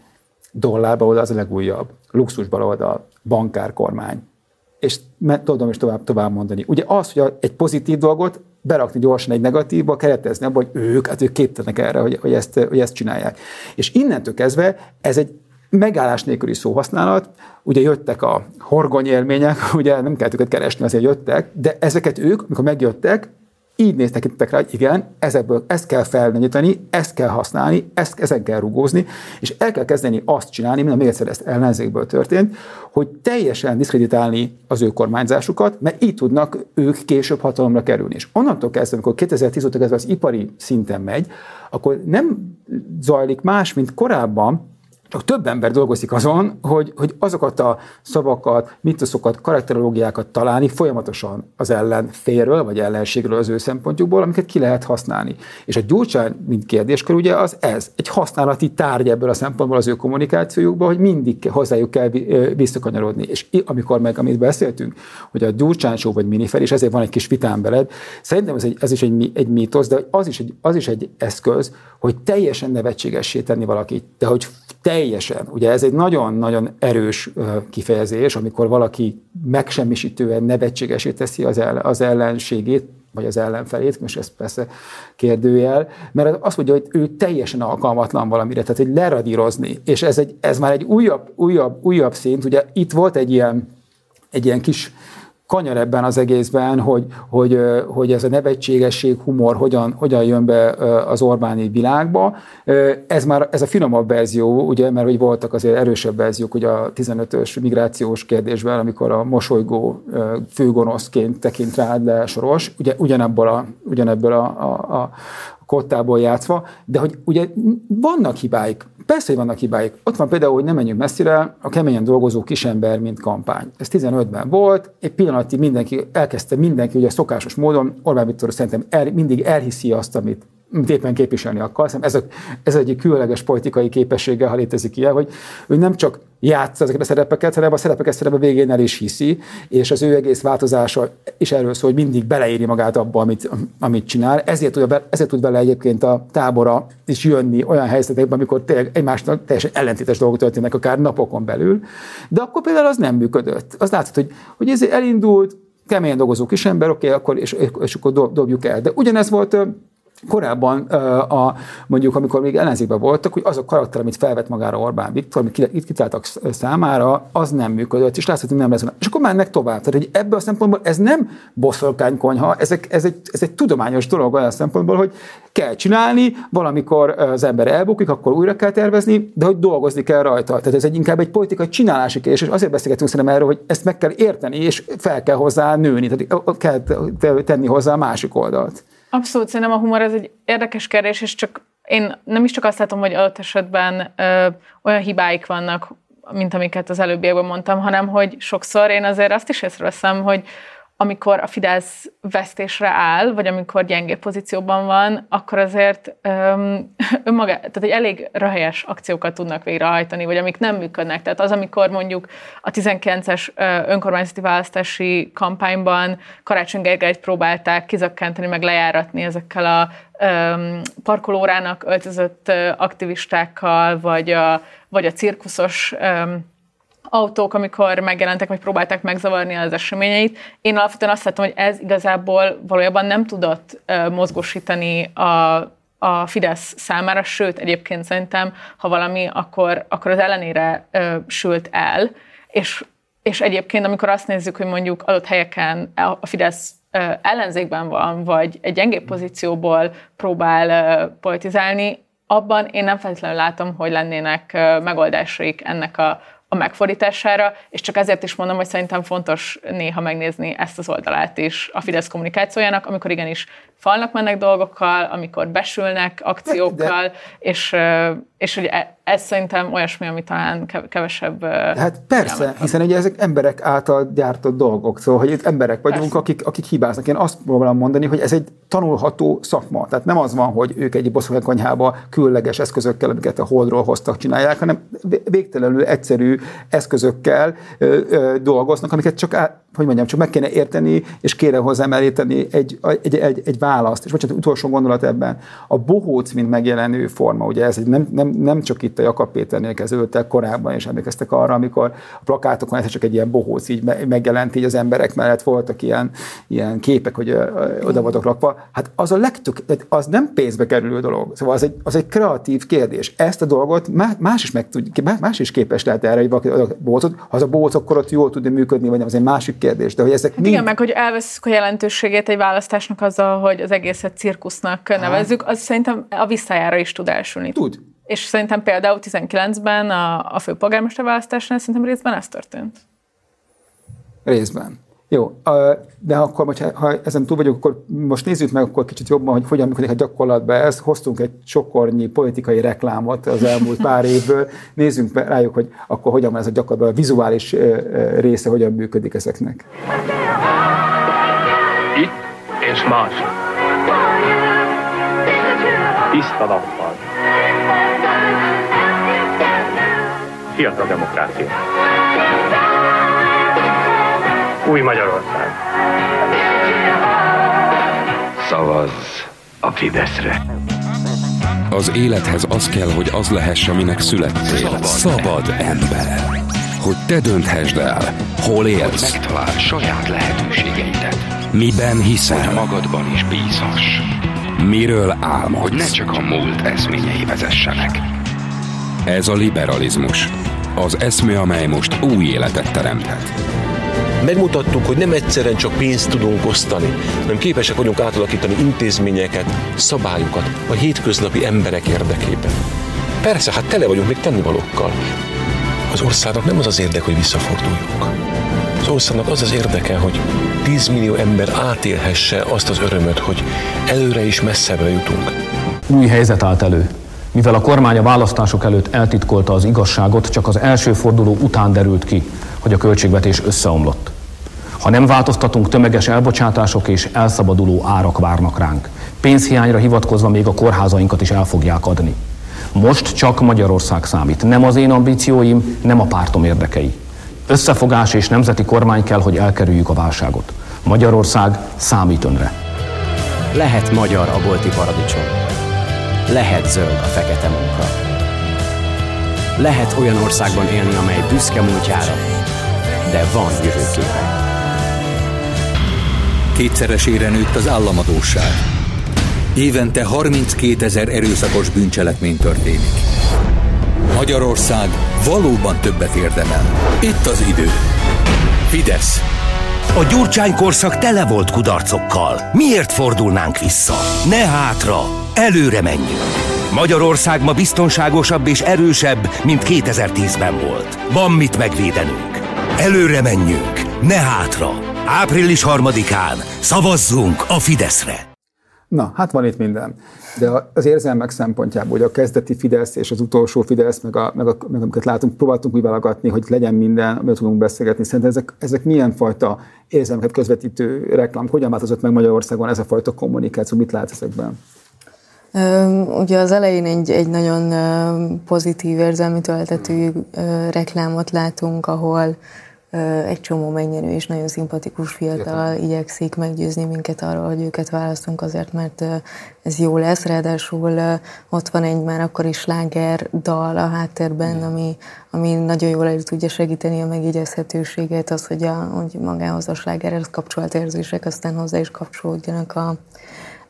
Dollár baloldal az a legújabb, luxus baloldal, bankárkormány. És tudom is tovább, tovább mondani. Ugye az, hogy egy pozitív dolgot berakni gyorsan egy negatívba, keretezni abba, hogy ők, hát ők képtelenek erre, hogy, hogy, ezt, hogy ezt csinálják. És innentől kezdve ez egy megállás nélküli szóhasználat, ugye jöttek a horgony élmények, ugye nem kellett őket keresni, azért jöttek, de ezeket ők, amikor megjöttek, így néztek rá, hogy igen, ezekből ezt kell felnagyítani, ezt kell használni, ezt, ezen kell rugózni, és el kell kezdeni azt csinálni, mint még egyszer ezt ellenzékből történt, hogy teljesen diszkreditálni az ő kormányzásukat, mert így tudnak ők később hatalomra kerülni. És onnantól kezdve, amikor 2010 óta kezdve az ipari szinten megy, akkor nem zajlik más, mint korábban, csak több ember dolgozik azon, hogy, hogy azokat a szavakat, mitoszokat, karakterológiákat találni folyamatosan az ellenférről, vagy ellenségről az ő szempontjukból, amiket ki lehet használni. És a gyurcsány, mint kérdéskör, ugye az ez, egy használati tárgy ebből a szempontból az ő kommunikációjukban, hogy mindig hozzájuk kell visszakanyarodni. És amikor meg, amit beszéltünk, hogy a gyurcsány show vagy minifer, és ezért van egy kis vitám beled, szerintem ez, egy, ez is egy, egy mítosz, de az is egy, az is egy eszköz, hogy teljesen nevetségessé tenni valakit, de hogy te teljesen, ugye ez egy nagyon-nagyon erős kifejezés, amikor valaki megsemmisítően nevetségesé teszi az, ellen, az ellenségét, vagy az ellenfelét, most ez persze kérdőjel, mert azt mondja, hogy ő teljesen alkalmatlan valamire, tehát hogy leradírozni, és ez, egy, ez már egy újabb, újabb, újabb szint, ugye itt volt egy ilyen, egy ilyen kis kanyar ebben az egészben, hogy, hogy, hogy ez a nevetségesség, humor hogyan, hogyan jön be az Orbáni világba. Ez már ez a finomabb verzió, ugye, mert hogy voltak azért erősebb verziók ugye a 15-ös migrációs kérdésben, amikor a mosolygó főgonoszként tekint rád le Soros, ugye ugyanebből a, ugyanebből a, a, a kottából játszva, de hogy ugye vannak hibáik, persze, hogy vannak hibáik. Ott van például, hogy nem menjünk messzire, a keményen dolgozó kisember, mint kampány. Ez 15-ben volt, egy pillanatig mindenki, elkezdte mindenki, ugye szokásos módon, Orbán Viktor szerintem el, mindig elhiszi azt, amit éppen képviselni akar. Ez, a, ez egy különleges politikai képessége, ha létezik ilyen, hogy ő nem csak játsz ezeket a szerepeket, hanem a szerepeket szerepe végén el is hiszi, és az ő egész változása is erről szól, hogy mindig beleéri magát abba, amit, amit csinál. Ezért tud, ezért tud vele egyébként a tábora is jönni olyan helyzetekben, amikor tényleg egymásnak teljesen ellentétes dolgok történnek, akár napokon belül. De akkor például az nem működött. Az látszott, hogy, hogy ez elindult, keményen dolgozó kisember, oké, okay, akkor, és, és akkor dobjuk el. De ugyanez volt korábban a, mondjuk, amikor még ellenzékben voltak, hogy az a karakter, amit felvett magára Orbán Viktor, amit itt kitáltak számára, az nem működött, és látszott, hogy nem lesz. És akkor mennek tovább. Tehát, hogy ebből a szempontból ez nem boszorkánykonyha, ez, ez, egy, ez egy tudományos dolog olyan szempontból, hogy kell csinálni, valamikor az ember elbukik, akkor újra kell tervezni, de hogy dolgozni kell rajta. Tehát ez egy inkább egy politikai csinálási kérdés, és azért beszélgetünk szerintem erről, hogy ezt meg kell érteni, és fel kell hozzá nőni, tehát kell tenni hozzá a másik oldalt. Abszolút, szerintem a humor ez egy érdekes kérdés, és csak én nem is csak azt látom, hogy adott esetben ö, olyan hibáik vannak, mint amiket az előbbiekben mondtam, hanem hogy sokszor én azért azt is észreveszem, hogy amikor a Fidesz vesztésre áll, vagy amikor gyengé pozícióban van, akkor azért öm, önmaga, tehát egy elég röhelyes akciókat tudnak végrehajtani, vagy amik nem működnek. Tehát az, amikor mondjuk a 19-es önkormányzati választási kampányban Karácsony Gergelyt próbálták kizökkenteni, meg lejáratni ezekkel a öm, parkolórának öltözött aktivistákkal, vagy a, vagy a cirkuszos öm, autók, amikor megjelentek, vagy próbálták megzavarni az eseményeit. Én alapvetően azt látom, hogy ez igazából valójában nem tudott mozgósítani a, a Fidesz számára, sőt, egyébként szerintem, ha valami, akkor, akkor az ellenére uh, sült el, és, és egyébként, amikor azt nézzük, hogy mondjuk adott helyeken a Fidesz uh, ellenzékben van, vagy egy gyengébb pozícióból próbál uh, politizálni, abban én nem feltétlenül látom, hogy lennének megoldásaik ennek a a megfordítására, és csak ezért is mondom, hogy szerintem fontos néha megnézni ezt az oldalát is a Fidesz kommunikációjának, amikor igenis falnak mennek dolgokkal, amikor besülnek akciókkal, de, és, és hogy e, ez szerintem olyasmi, ami talán kevesebb... Hát persze, hiszen ugye ezek emberek által gyártott dolgok, szóval hogy itt emberek vagyunk, akik, akik hibáznak. Én azt próbálom mondani, hogy ez egy tanulható szakma. Tehát nem az van, hogy ők egy boszorkányhába különleges eszközökkel, amiket a holdról hoztak, csinálják, hanem végtelenül egyszerű eszközökkel ö, ö, dolgoznak, amiket csak, á, hogy mondjam, csak meg kéne érteni, és kéne hozzá egy, egy, egy, egy, egy választ. És bocsánat, utolsó gondolat ebben. A bohóc, mint megjelenő forma, ugye ez egy nem, nem, nem csak itt a Jakab Péternél kezdődtek korábban, és emlékeztek arra, amikor a plakátokon ez csak egy ilyen bohóc így megjelent, így az emberek mellett voltak ilyen, ilyen képek, hogy oda voltak rakva. Hát az a legtök, az nem pénzbe kerülő dolog. Szóval az egy, az egy kreatív kérdés. Ezt a dolgot más is, meg tud, más is képes lehet erre, hogy valaki a bohócot, ha az a bohóc akkor ott jól tudni működni, vagy nem, az egy másik kérdés. De hogy ezek hát mind... Igen, meg hogy elveszünk a jelentőségét egy választásnak azzal, hogy az egészet cirkusznak nevezzük, az szerintem a visszájára is tud elsülni. Tud. És szerintem például 19-ben a, a főpolgármester választásnál szerintem részben ez történt. Részben. Jó, de akkor, hogyha, ha ezen túl vagyok, akkor most nézzük meg akkor kicsit jobban, hogy hogyan működik a gyakorlatban ez. Hoztunk egy sokornyi politikai reklámot az elmúlt pár évből. Nézzünk rájuk, hogy akkor hogyan van ez a gyakorlatban, a vizuális része hogyan működik ezeknek. Itt és más. Tiszta nappal. Fiatal demokrácia. Új Magyarország. Szavaz a Fideszre. Az élethez az kell, hogy az lehess, aminek születtél. Szabad, Szabad ember. Hogy te dönthessd el, hol élsz. Hogy megtaláld saját lehetőségeidet. Miben hiszel. Hogy magadban is bízhass. Miről álmodsz. Hogy ne csak a múlt eszményei vezessenek. Ez a liberalizmus. Az eszme, amely most új életet teremthet. Megmutattuk, hogy nem egyszerűen csak pénzt tudunk osztani, hanem képesek vagyunk átalakítani intézményeket, szabályokat a hétköznapi emberek érdekében. Persze, hát tele vagyunk még tennivalókkal. Az országnak nem az az érdek, hogy visszaforduljunk. Az országnak az az érdeke, hogy 10 millió ember átélhesse azt az örömöt, hogy előre is messzebbre jutunk. Új helyzet állt elő. Mivel a kormány a választások előtt eltitkolta az igazságot, csak az első forduló után derült ki, hogy a költségvetés összeomlott. Ha nem változtatunk, tömeges elbocsátások és elszabaduló árak várnak ránk. Pénzhiányra hivatkozva még a kórházainkat is el fogják adni. Most csak Magyarország számít. Nem az én ambícióim, nem a pártom érdekei. Összefogás és nemzeti kormány kell, hogy elkerüljük a válságot. Magyarország számít önre. Lehet magyar a bolti paradicsom. Lehet zöld a fekete munka. Lehet olyan országban élni, amely büszke múltjára, de van jövőképe. Kétszeresére nőtt az államadóság. Évente 32 ezer erőszakos bűncselekmény történik. Magyarország valóban többet érdemel. Itt az idő. Fidesz. A Gyurcsány korszak tele volt kudarcokkal. Miért fordulnánk vissza? Ne hátra, előre menjünk. Magyarország ma biztonságosabb és erősebb, mint 2010-ben volt. Van mit megvédenünk. Előre menjünk, ne hátra. Április harmadikán szavazzunk a Fideszre! Na, hát van itt minden. De az érzelmek szempontjából, hogy a kezdeti Fidesz és az utolsó Fidesz, meg, a, meg, a, meg amiket látunk, próbáltunk úgy hogy legyen minden, amiről tudunk beszélgetni. Szerintem ezek, ezek milyen fajta érzelmeket közvetítő reklám, hogyan változott meg Magyarországon ez a fajta kommunikáció, mit lát ezekben? Ugye az elején egy, egy nagyon pozitív érzelmi töltetű reklámot látunk, ahol egy csomó megnyerő és nagyon szimpatikus fiatal Értem. igyekszik meggyőzni minket arról, hogy őket választunk azért, mert ez jó lesz. Ráadásul ott van egy már akkor is láger dal a háttérben, ami, ami nagyon jól elő tudja segíteni a megjegyezhetőséget, az, hogy, a, hogy magához a slágerhez kapcsolt érzések aztán hozzá is kapcsolódjanak a,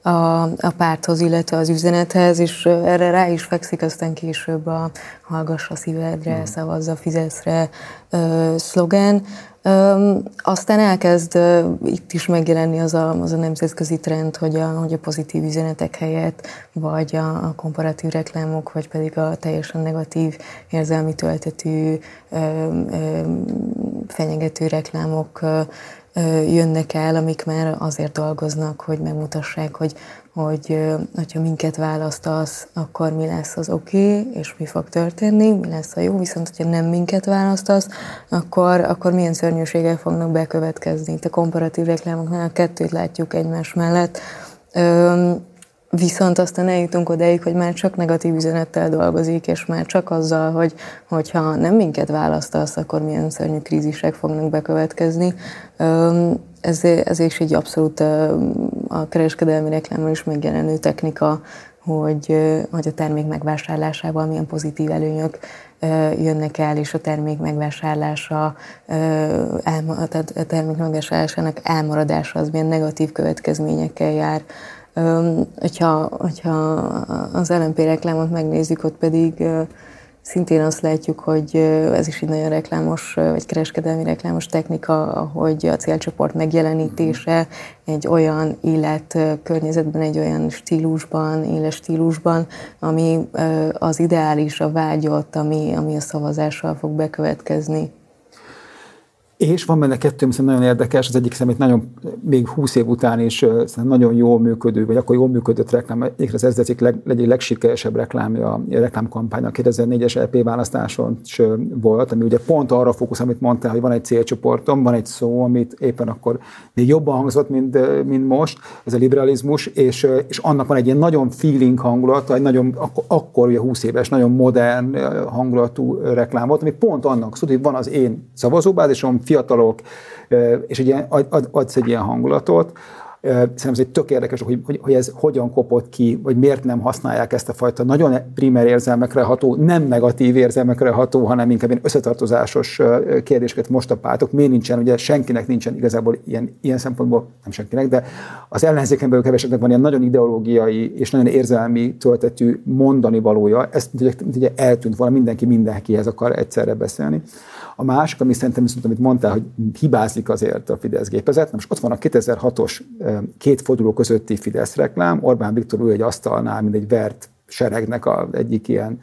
a, a párthoz, illetve az üzenethez, és erre rá is fekszik aztán később a hallgass a szívedre, mm. szavazza fizeszre szlogen. Aztán elkezd itt is megjelenni az a, az a nemzetközi trend, hogy a, hogy a pozitív üzenetek helyett, vagy a, a komparatív reklámok, vagy pedig a teljesen negatív érzelmi töltetű, fenyegető reklámok jönnek el, amik már azért dolgoznak, hogy megmutassák, hogy, hogy hogyha minket választasz, akkor mi lesz az oké, okay, és mi fog történni, mi lesz a jó, viszont hogyha nem minket választasz, akkor, akkor milyen szörnyűségek fognak bekövetkezni. Itt a komparatív reklámoknál a kettőt látjuk egymás mellett. Viszont aztán eljutunk odáig, hogy már csak negatív üzenettel dolgozik, és már csak azzal, hogy hogyha nem minket választasz, akkor milyen szörnyű krízisek fognak bekövetkezni. Ez, ez is egy abszolút a kereskedelmi reklámon is megjelenő technika, hogy, hogy a termék megvásárlásával milyen pozitív előnyök jönnek el, és a termék megvásárlása, tehát a termék megvásárlásának elmaradása az milyen negatív következményekkel jár Hogyha, hogyha az LMP reklámot megnézzük, ott pedig szintén azt látjuk, hogy ez is egy nagyon reklámos, vagy kereskedelmi reklámos technika, hogy a célcsoport megjelenítése egy olyan élet környezetben, egy olyan stílusban, éles stílusban, ami az ideális, a vágyott, ami, ami a szavazással fog bekövetkezni. És van benne kettő, ami nagyon érdekes, az egyik szemét nagyon, még 20 év után is nagyon jól működő, vagy akkor jól működött reklám, egyik az ez egyik leg, egyik legsikeresebb reklámja, a reklámkampánynak 2004-es EP választáson volt, ami ugye pont arra fókusz, amit mondtál, hogy van egy célcsoportom, van egy szó, amit éppen akkor még jobban hangzott, mint, mint most, ez a liberalizmus, és, és annak van egy ilyen nagyon feeling hangulat, egy nagyon, akkor, akkor ugye 20 éves, nagyon modern hangulatú reklám volt, ami pont annak szól, hogy van az én szavazóbázisom, fiatalok, és egy ilyen, ad, adsz egy ilyen hangulatot, Szerintem ez egy tök érdekes, hogy, hogy, hogy ez hogyan kopott ki, vagy miért nem használják ezt a fajta nagyon primer érzelmekre ható, nem negatív érzelmekre ható, hanem inkább ilyen összetartozásos kérdéseket most a pártok. Miért nincsen, ugye senkinek nincsen igazából ilyen, ilyen szempontból, nem senkinek, de az ellenzéken belül keveseknek van ilyen nagyon ideológiai és nagyon érzelmi töltetű mondani valója. Ez ugye, ugye eltűnt volna, mindenki mindenkihez akar egyszerre beszélni. A másik, ami szerintem viszont, amit mondtál, hogy hibázik azért a Fidesz gépezet, most ott van a 2006-os két forduló közötti Fidesz reklám, Orbán Viktor ül egy asztalnál, mint egy vert seregnek az egyik ilyen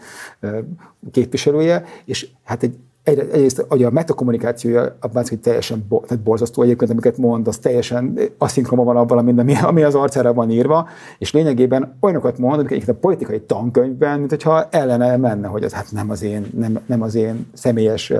képviselője, és hát egy egyrészt a metakommunikációja abban, hogy teljesen bo, tehát borzasztó egyébként, amiket mond, az teljesen aszinkronban van abban, ami, ami, ami az arcára van írva, és lényegében olyanokat mond, amiket a politikai tankönyvben, mint hogyha ellene menne, hogy az hát nem az én, nem, nem az én személyes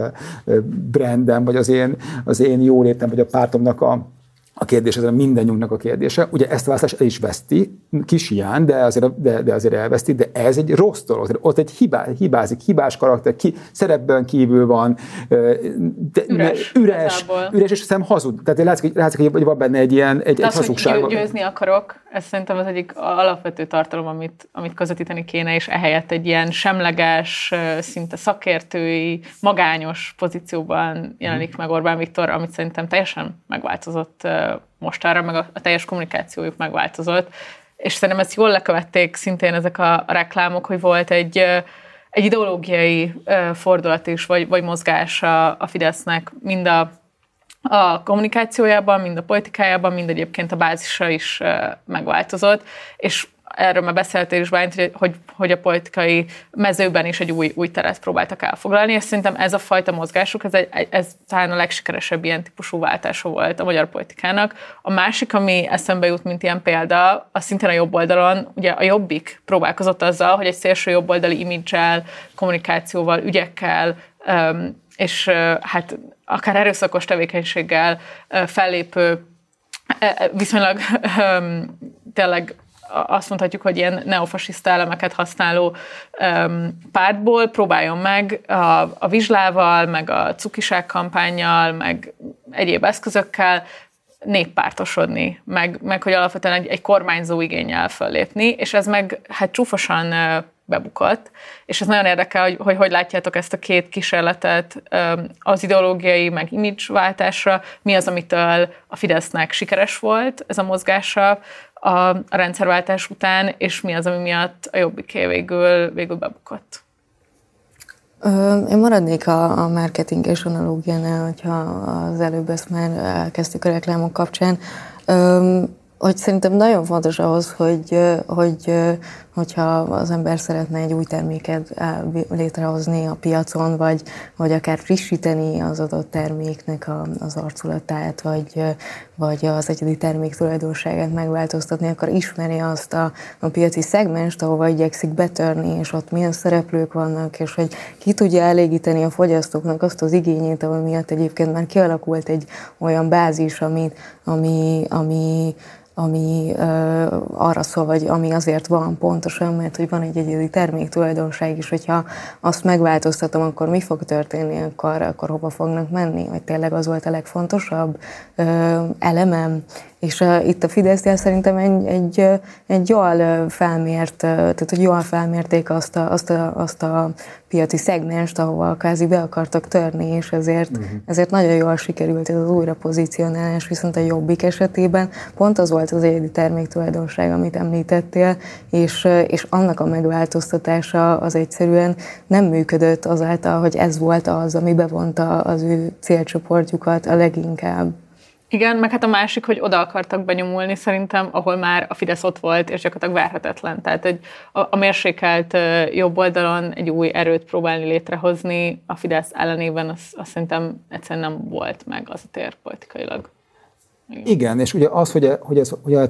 brandem, vagy az én, az én jólétem, vagy a pártomnak a, a kérdés, ez a mindannyiunknak a kérdése. Ugye ezt a választást el is veszti, kis hiány, de azért, de, de azért elveszti, de ez egy rossz dolog. Ott egy hibá, hibázik, hibás karakter, ki, szerepben kívül van, de, üres, üres, üres, és hiszem hazud. Tehát látszik, látszik, hogy van benne egy ilyen egy, de egy hazugság. Hogy győzni akarok, ez szerintem az egyik alapvető tartalom, amit, amit közvetíteni kéne, és ehelyett egy ilyen semleges, szinte szakértői, magányos pozícióban jelenik meg Orbán Viktor, amit szerintem teljesen megváltozott mostára, meg a, a teljes kommunikációjuk megváltozott. És szerintem ezt jól lekövették szintén ezek a, reklámok, hogy volt egy, egy ideológiai fordulat is, vagy, vagy mozgás a, a Fidesznek mind a, a kommunikációjában, mind a politikájában, mind egyébként a bázisa is megváltozott, és erről már beszéltél is, Bánt, hogy, hogy a politikai mezőben is egy új, új teret próbáltak elfoglalni, és szerintem ez a fajta mozgásuk, ez, egy, ez talán a legsikeresebb ilyen típusú váltása volt a magyar politikának. A másik, ami eszembe jut, mint ilyen példa, az szintén a jobb oldalon, ugye a Jobbik próbálkozott azzal, hogy egy szélső jobboldali imidzsel, kommunikációval, ügyekkel, és hát akár erőszakos tevékenységgel fellépő viszonylag tényleg azt mondhatjuk, hogy ilyen neofasiszta elemeket használó um, pártból próbáljon meg a, a vizslával, meg a cukiság kampányjal, meg egyéb eszközökkel néppártosodni, meg, meg hogy alapvetően egy, egy kormányzó igényel föllépni, és ez meg hát csúfosan bebukott, és ez nagyon érdekel, hogy, hogy hogy látjátok ezt a két kísérletet az ideológiai, meg image mi az, amitől a Fidesznek sikeres volt ez a mozgása, a, rendszerváltás után, és mi az, ami miatt a Jobbiké végül, végül bebukott? Én maradnék a, a marketing és analógiánál, hogyha az előbb ezt már elkezdtük a reklámok kapcsán hogy szerintem nagyon fontos ahhoz, hogy, hogy hogyha az ember szeretne egy új terméket létrehozni a piacon, vagy, vagy akár frissíteni az adott terméknek a, az arculatát, vagy, vagy az egyedi termék tulajdonságát megváltoztatni, akkor ismeri azt a, a piaci szegmest, ahova igyekszik betörni, és ott milyen szereplők vannak, és hogy ki tudja elégíteni a fogyasztóknak azt az igényét, ami miatt egyébként már kialakult egy olyan bázis, ami, ami, ami ami uh, arra szól, vagy ami azért van pontosan, mert hogy van egy egyedi termék tulajdonság is, hogyha azt megváltoztatom, akkor mi fog történni, akkor, akkor hova fognak menni, vagy tényleg az volt a legfontosabb uh, elemem, és uh, itt a Fidesz szerintem egy, egy, egy jól felmért, tehát hogy jól felmérték azt a, azt a, azt a piaci szegmest, ahova kvázi be akartak törni, és ezért, uh-huh. ezért nagyon jól sikerült ez az újra pozícionálás, viszont a jobbik esetében pont az volt az egyedi terméktulajdonság, amit említettél, és, és annak a megváltoztatása az egyszerűen nem működött azáltal, hogy ez volt az, ami bevonta az ő célcsoportjukat a leginkább. Igen, meg hát a másik, hogy oda akartak benyomulni szerintem, ahol már a Fidesz ott volt, és gyakorlatilag várhatatlan. Tehát egy, a, a mérsékelt jobb oldalon egy új erőt próbálni létrehozni a Fidesz ellenében, azt az szerintem egyszerűen nem volt meg az a tér politikailag. Igen. És ugye az, hogy, hogy ez hogy a,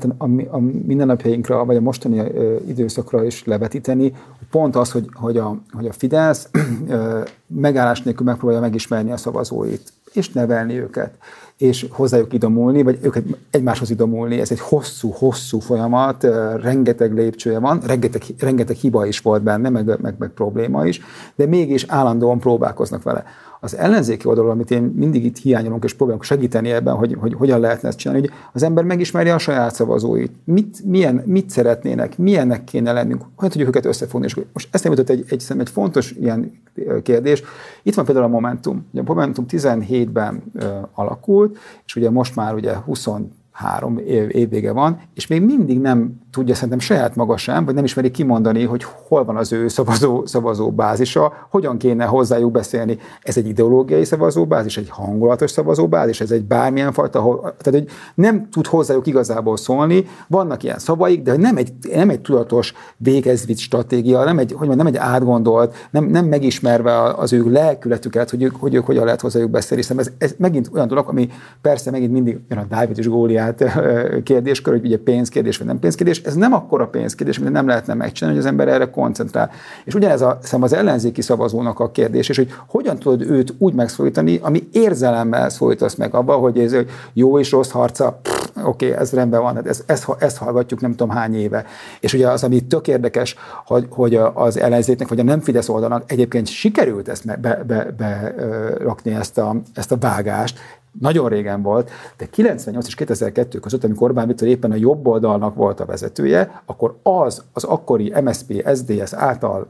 a mindennapjainkra, vagy a mostani ö, időszakra is levetíteni, pont az, hogy, hogy, a, hogy a Fidesz ö, megállás nélkül megpróbálja megismerni a szavazóit, és nevelni őket és hozzájuk idomulni, vagy őket egymáshoz idomulni. Ez egy hosszú-hosszú folyamat, rengeteg lépcsője van, rengeteg, rengeteg hiba is volt benne, meg, meg, meg probléma is, de mégis állandóan próbálkoznak vele. Az ellenzéki oldalról, amit én mindig itt hiányolunk, és próbálok segíteni ebben, hogy, hogy hogyan lehetne ezt csinálni, hogy az ember megismerje a saját szavazóit. Mit, milyen, mit szeretnének, milyennek kéne lennünk, hogy tudjuk őket összefogni. És most ezt nem egy, egy, egy fontos ilyen kérdés. Itt van például a Momentum. Ugye a Momentum 17-ben ö, alakult, és ugye most már ugye 20 három év, évvége van, és még mindig nem tudja szerintem saját maga sem, vagy nem ismeri kimondani, hogy hol van az ő szavazó, szavazó bázisa, hogyan kéne hozzájuk beszélni. Ez egy ideológiai szavazóbázis, egy hangulatos szavazóbázis, ez egy bármilyen fajta, tehát hogy nem tud hozzájuk igazából szólni, vannak ilyen szavaik, de nem egy, nem egy tudatos végezvitt stratégia, nem egy, hogy mondjam, nem egy átgondolt, nem, nem megismerve az ő lelkületüket, hogy ők, hogy ők hogyan lehet hozzájuk beszélni. Hiszen ez, ez megint olyan dolog, ami persze megint mindig jön a Dávid és Góliát kérdéskör, hogy ugye pénzkérdés vagy nem pénzkérdés, ez nem akkora pénzkérdés, mint nem lehetne megcsinálni, hogy az ember erre koncentrál. És ugyanez a, szem az ellenzéki szavazónak a kérdés, és hogy hogyan tudod őt úgy megszólítani, ami érzelemmel szólítasz meg abba, hogy ez hogy jó és rossz harca, oké, okay, ez rendben van, hát ezt, ezt, ezt hallgatjuk nem tudom hány éve. És ugye az, ami tök érdekes, hogy, hogy az ellenzéknek, vagy a nem Fidesz oldalnak egyébként sikerült ezt be, be, be, be rakni ezt a, ezt a vágást, nagyon régen volt, de 98 és 2002 között, amikor Orbán Viktor éppen a jobb oldalnak volt a vezetője, akkor az az akkori MSP, SDS által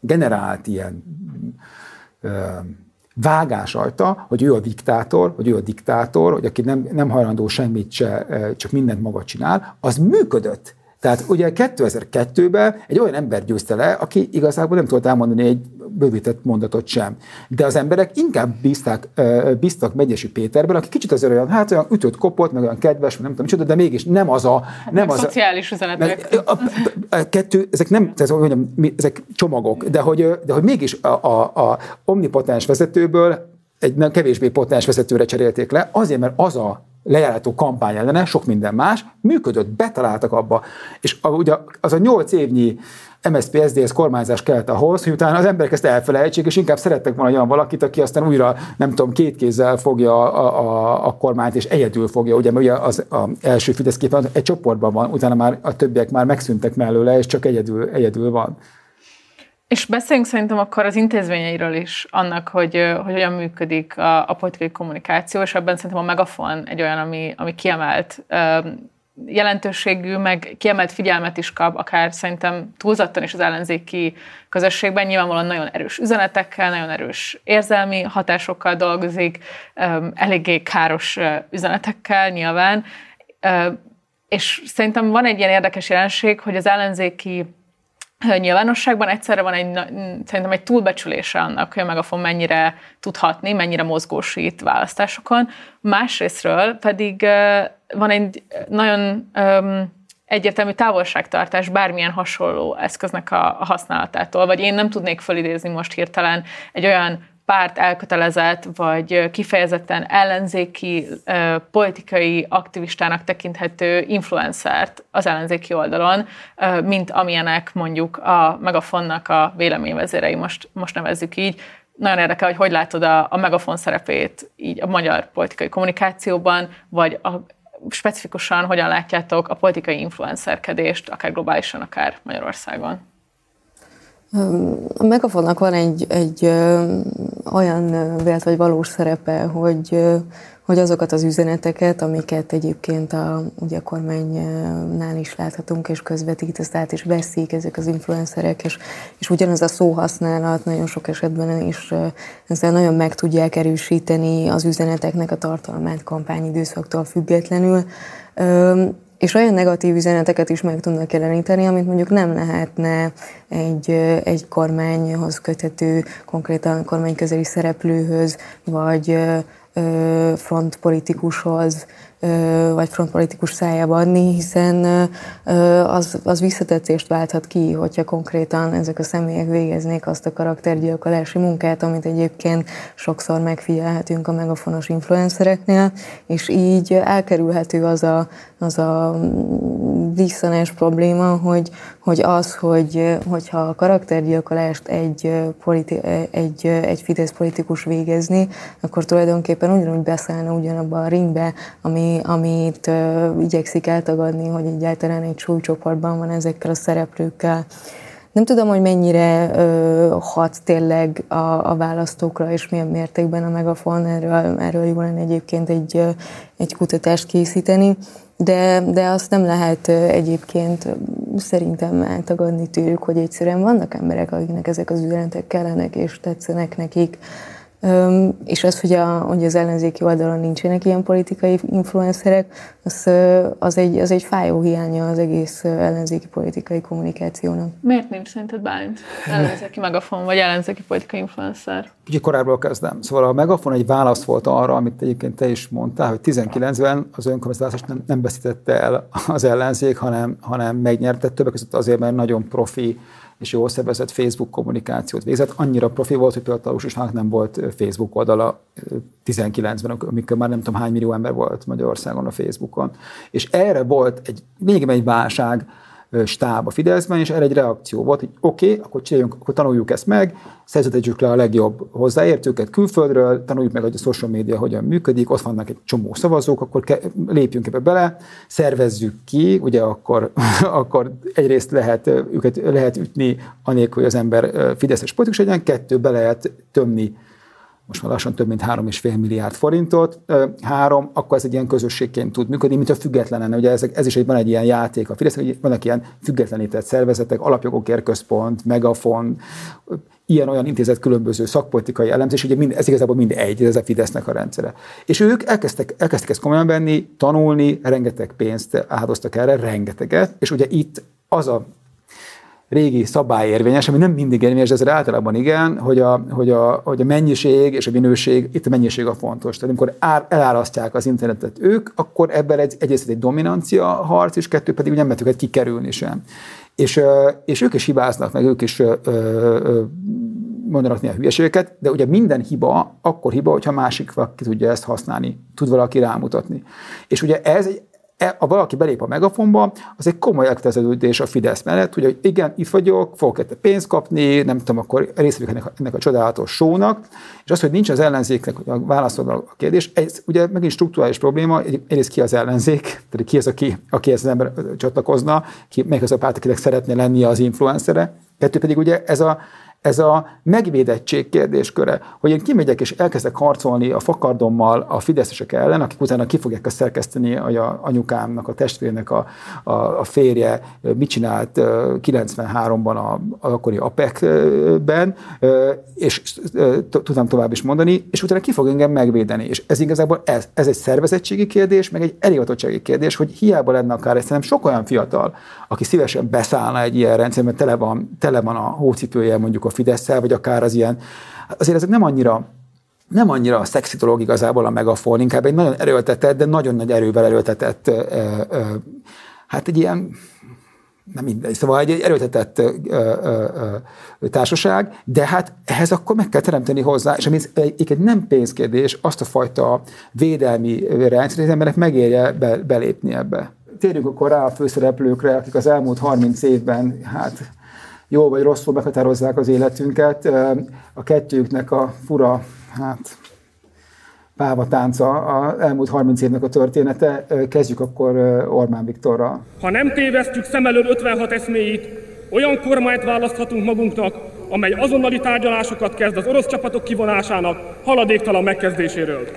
generált ilyen ö, vágás rajta, hogy ő a diktátor, hogy ő a diktátor, hogy aki nem, nem hajlandó semmit se, csak mindent maga csinál, az működött. Tehát ugye 2002-ben egy olyan ember győzte le, aki igazából nem tudott elmondani egy bővített mondatot sem. De az emberek inkább bízták, bíztak Megyesi Péterben, aki kicsit az olyan, hát olyan ütött, kopott, meg olyan kedves, nem tudom micsoda, de mégis nem az a... Nem az szociális a, üzenetek. A, a, a, kettő, ezek nem, ez, mondjam, ezek csomagok, de hogy, de hogy mégis a, a, a omnipotens vezetőből egy nem kevésbé potens vezetőre cserélték le, azért, mert az a lejárató kampány ellene, sok minden más, működött, betaláltak abba. És a, ugye az a nyolc évnyi MSZP, SZDSZ kormányzás kellett ahhoz, hogy utána az emberek ezt elfelejtsék, és inkább szerettek volna olyan valakit, aki aztán újra, nem tudom, két kézzel fogja a, a, a kormányt, és egyedül fogja, ugye, mert ugye az a első Fidesz képen egy csoportban van, utána már a többiek már megszűntek mellőle, és csak egyedül, egyedül van. És beszéljünk szerintem akkor az intézményeiről is, annak, hogy, hogy hogyan működik a, a politikai kommunikáció, és ebben szerintem a megafon egy olyan, ami, ami kiemelt jelentőségű, meg kiemelt figyelmet is kap, akár szerintem túlzottan is az ellenzéki közösségben, nyilvánvalóan nagyon erős üzenetekkel, nagyon erős érzelmi hatásokkal dolgozik, eléggé káros üzenetekkel nyilván, és szerintem van egy ilyen érdekes jelenség, hogy az ellenzéki nyilvánosságban egyszerre van egy, szerintem egy túlbecsülése annak, hogy a Megafon mennyire tudhatni, mennyire mozgósít választásokon. Másrésztről pedig van egy nagyon egyértelmű távolságtartás bármilyen hasonló eszköznek a, a használatától, vagy én nem tudnék fölidézni most hirtelen egy olyan párt elkötelezett, vagy kifejezetten ellenzéki politikai aktivistának tekinthető influencert az ellenzéki oldalon, mint amilyenek mondjuk a Megafonnak a véleményvezérei, most, most nevezzük így. Nagyon érdekel, hogy hogy látod a, a Megafon szerepét így a magyar politikai kommunikációban, vagy a, specifikusan hogyan látjátok a politikai influencerkedést, akár globálisan, akár Magyarországon? A Megafonnak van egy, egy olyan vélt vagy valós szerepe, hogy, hogy azokat az üzeneteket, amiket egyébként a, ugye a kormánynál is láthatunk és közvetít, ezt át is veszik ezek az influencerek, és, és ugyanaz a szóhasználat nagyon sok esetben is ezzel nagyon meg tudják erősíteni az üzeneteknek a tartalmát kampányidőszaktól függetlenül és olyan negatív üzeneteket is meg tudnak jeleníteni, amit mondjuk nem lehetne egy, egy kormányhoz köthető, konkrétan kormányközeli szereplőhöz, vagy frontpolitikushoz, vagy frontpolitikus szájába adni, hiszen az, az visszatetszést válthat ki, hogyha konkrétan ezek a személyek végeznék azt a karaktergyilkolási munkát, amit egyébként sokszor megfigyelhetünk a megafonos influencereknél, és így elkerülhető az a, az a diszonás probléma, hogy, hogy az, hogy, hogyha a karaktergyilkolást egy, politi- egy, egy Fidesz politikus végezni, akkor tulajdonképpen ugyanúgy beszállna ugyanabba a ringbe, ami, amit uh, igyekszik eltagadni, hogy egyáltalán egy súlycsoportban van ezekkel a szereplőkkel. Nem tudom, hogy mennyire ö, hat tényleg a, a választókra, és milyen mértékben a megafon, erről, erről jó lenne egyébként egy, egy kutatást készíteni, de, de azt nem lehet egyébként szerintem eltagadni tőlük, hogy egyszerűen vannak emberek, akiknek ezek az üzenetek kellenek és tetszenek nekik, és az, hogy, a, hogy az ellenzéki oldalon nincsenek ilyen politikai influencerek, az, az, egy, az egy fájó hiánya az egész ellenzéki politikai kommunikációnak. Miért nincs szerinted Bálint ellenzéki megafon, vagy ellenzéki politikai influencer? Kicsit korábbról kezdem. Szóval a megafon egy válasz volt arra, amit egyébként te is mondtál, hogy 19-ben az önkormányzat nem, nem veszítette el az ellenzék, hanem, hanem megnyerte többek között azért, mert nagyon profi és jól szervezett Facebook kommunikációt végzett. Annyira profi volt, hogy például Taus nem volt Facebook oldala 19-ben, amikor már nem tudom hány millió ember volt Magyarországon a Facebookon. És erre volt egy, még egy válság, stáb a Fideszben, és erre egy reakció volt, hogy oké, okay, akkor csináljunk, akkor tanuljuk ezt meg, szerződjük le a legjobb hozzáértőket külföldről, tanuljuk meg, hogy a social media hogyan működik, ott vannak egy csomó szavazók, akkor ke- lépjünk ebbe bele, szervezzük ki, ugye akkor, akkor egyrészt lehet őket lehet ütni, anélkül, hogy az ember fideszes politikus legyen, kettő, be lehet tömni most már lassan több mint 3,5 milliárd forintot. Három, akkor ez egy ilyen közösségként tud működni, mint a függetlenen. Ugye ez, ez is egy, van egy ilyen játék a Fidesz, hogy vannak ilyen függetlenített szervezetek, alapjogokért központ, megafon, ilyen-olyan intézet különböző szakpolitikai elemzés, ugye mind, ez igazából mind egy, ez a Fidesznek a rendszere. És ők elkezdtek, elkezdtek ezt komolyan venni, tanulni, rengeteg pénzt áldoztak erre, rengeteget, és ugye itt az a régi szabály érvényes, ami nem mindig érvényes, de ez általában igen, hogy a, hogy, a, hogy a mennyiség és a minőség, itt a mennyiség a fontos. Tehát amikor ár, elárasztják az internetet ők, akkor ebben egy, egyrészt egy dominancia harc, és kettő pedig nem lehet őket kikerülni sem. És, és ők is hibáznak, meg ők is mondanak néha hülyeségeket, de ugye minden hiba akkor hiba, hogyha másik valaki tudja ezt használni, tud valaki rámutatni. És ugye ez egy E, ha valaki belép a megafonba, az egy komoly elköteleződés a Fidesz mellett, hogy igen, itt vagyok, fogok egy pénzt kapni, nem tudom, akkor részt ennek, a, ennek a csodálatos sónak, és az, hogy nincs az ellenzéknek, a válaszol a kérdés, ez ugye megint struktúrális probléma, egyrészt ki az ellenzék, tehát ki az, aki, aki ezt az ember csatlakozna, ki, melyik az a párt, akinek szeretne lenni az influencere, kettő pedig ugye ez a, ez a megvédettség kérdésköre, hogy én kimegyek és elkezdek harcolni a fakardommal a fideszesek ellen, akik utána ki fogják ezt szerkeszteni, hogy a anyukámnak, a testvérnek a, a, a férje mit csinált 93-ban a, a akkori APEC-ben, és tudom tovább is mondani, és utána ki fog engem megvédeni. És ez igazából ez, ez egy szervezettségi kérdés, meg egy elhivatottsági kérdés, hogy hiába lenne akár ez, nem sok olyan fiatal, aki szívesen beszállna egy ilyen rendszerben, tele van, tele van a hócipője mondjuk a fidesz vagy akár az ilyen, azért ezek nem annyira nem annyira a szexi dolog igazából a megafon, inkább egy nagyon erőltetett, de nagyon nagy erővel erőltetett, ö, ö, hát egy ilyen, nem mindegy, szóval egy erőltetett ö, ö, ö, társaság, de hát ehhez akkor meg kell teremteni hozzá, és ami egy nem pénzkérdés, azt a fajta védelmi rendszert, hogy az emberek megérje be, belépni ebbe. Térjünk akkor rá a főszereplőkre, akik az elmúlt 30 évben, hát jó vagy rosszul meghatározzák az életünket. A kettőknek a fura, hát pávatánca az elmúlt 30 évnek a története. Kezdjük akkor Orbán Viktorral. Ha nem tévesztjük szem elől 56 eszméit, olyan kormányt választhatunk magunknak, amely azonnali tárgyalásokat kezd az orosz csapatok kivonásának haladéktalan megkezdéséről.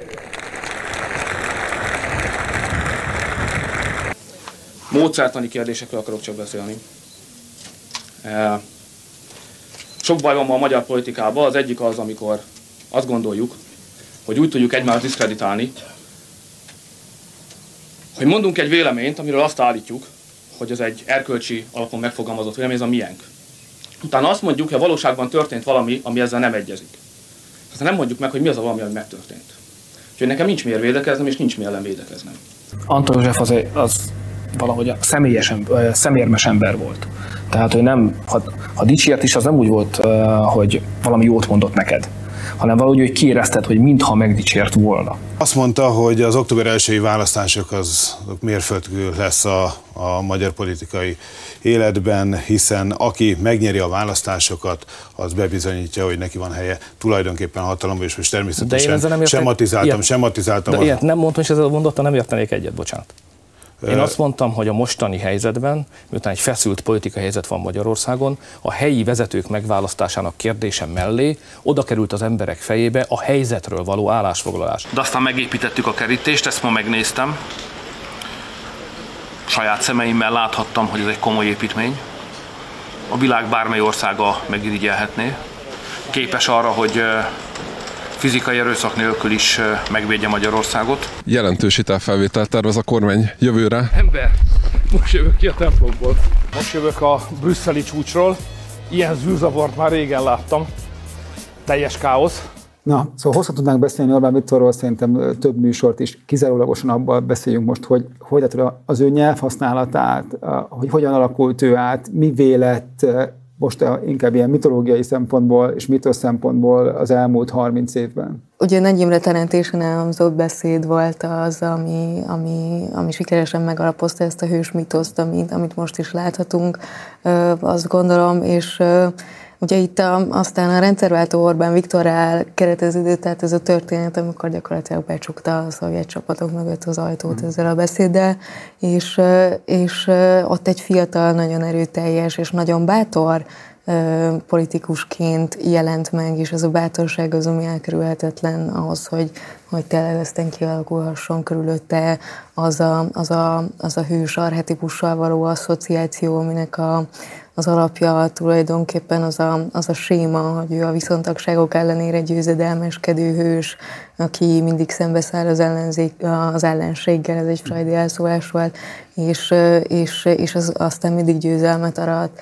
Módszertani kérdésekről akarok csak beszélni. Sok baj van a magyar politikában, az egyik az, amikor azt gondoljuk, hogy úgy tudjuk egymást diszkreditálni, hogy mondunk egy véleményt, amiről azt állítjuk, hogy ez egy erkölcsi alapon megfogalmazott vélemény, ez a miénk. Utána azt mondjuk, hogy a valóságban történt valami, ami ezzel nem egyezik. Aztán nem mondjuk meg, hogy mi az a valami, ami megtörtént. Úgyhogy nekem nincs miért védekeznem, és nincs mi ellen védekeznem. Anton József az, az valahogy a személyes, szemérmes ember volt. Tehát, hogy nem, ha, ha dicsért is, az nem úgy volt, hogy valami jót mondott neked, hanem valahogy, hogy kiérezted, hogy mintha megdicsért volna. Azt mondta, hogy az október elsői választások az mérföldkő lesz a, a magyar politikai életben, hiszen aki megnyeri a választásokat, az bebizonyítja, hogy neki van helye tulajdonképpen hatalomban, és most természetesen nem sematizáltam, ilyet, sematizáltam. De ilyet nem mondtam, és ezzel a mondattal nem értenék egyet, bocsánat. Én azt mondtam, hogy a mostani helyzetben, miután egy feszült politikai helyzet van Magyarországon, a helyi vezetők megválasztásának kérdése mellé oda került az emberek fejébe a helyzetről való állásfoglalás. De aztán megépítettük a kerítést, ezt ma megnéztem. Saját szemeimmel láthattam, hogy ez egy komoly építmény. A világ bármely országa megirigyelhetné. Képes arra, hogy fizikai erőszak nélkül is megvédje Magyarországot. Jelentős hitelfelvételt tervez a kormány jövőre. Ember, most jövök ki a templomból. Most jövök a brüsszeli csúcsról. Ilyen zűrzavart már régen láttam. Teljes káosz. Na, szóval hosszat tudnánk beszélni Orbán Viktorról, szerintem több műsort is kizárólagosan abban beszéljünk most, hogy hogy az ő nyelvhasználatát, hogy hogyan alakult ő át, mi vélet most inkább ilyen mitológiai szempontból és mitosz szempontból az elmúlt 30 évben? Ugye Nagy Imre teremtésen elhangzott beszéd volt az, ami, ami, ami sikeresen megalapozta ezt a hős mitoszt, amit, amit most is láthatunk, azt gondolom, és Ugye itt a, aztán a rendszerváltó Orbán Viktor kereteződött, tehát ez a történet, amikor gyakorlatilag becsukta a szovjet csapatok mögött az ajtót mm. ezzel a beszéddel, és, és ott egy fiatal, nagyon erőteljes és nagyon bátor politikusként jelent meg, és ez a bátorság az, ami elkerülhetetlen ahhoz, hogy, hogy tényleg aztán kialakulhasson körülötte az a, az a, az a hős arhetipussal való asszociáció, aminek a, az alapja tulajdonképpen az a, az a séma, hogy ő a viszontagságok ellenére győzedelmeskedő hős, aki mindig szembeszáll az, ellenzék, az ellenséggel, ez egy frajdi elszólás volt, és, és, és az, aztán mindig győzelmet arat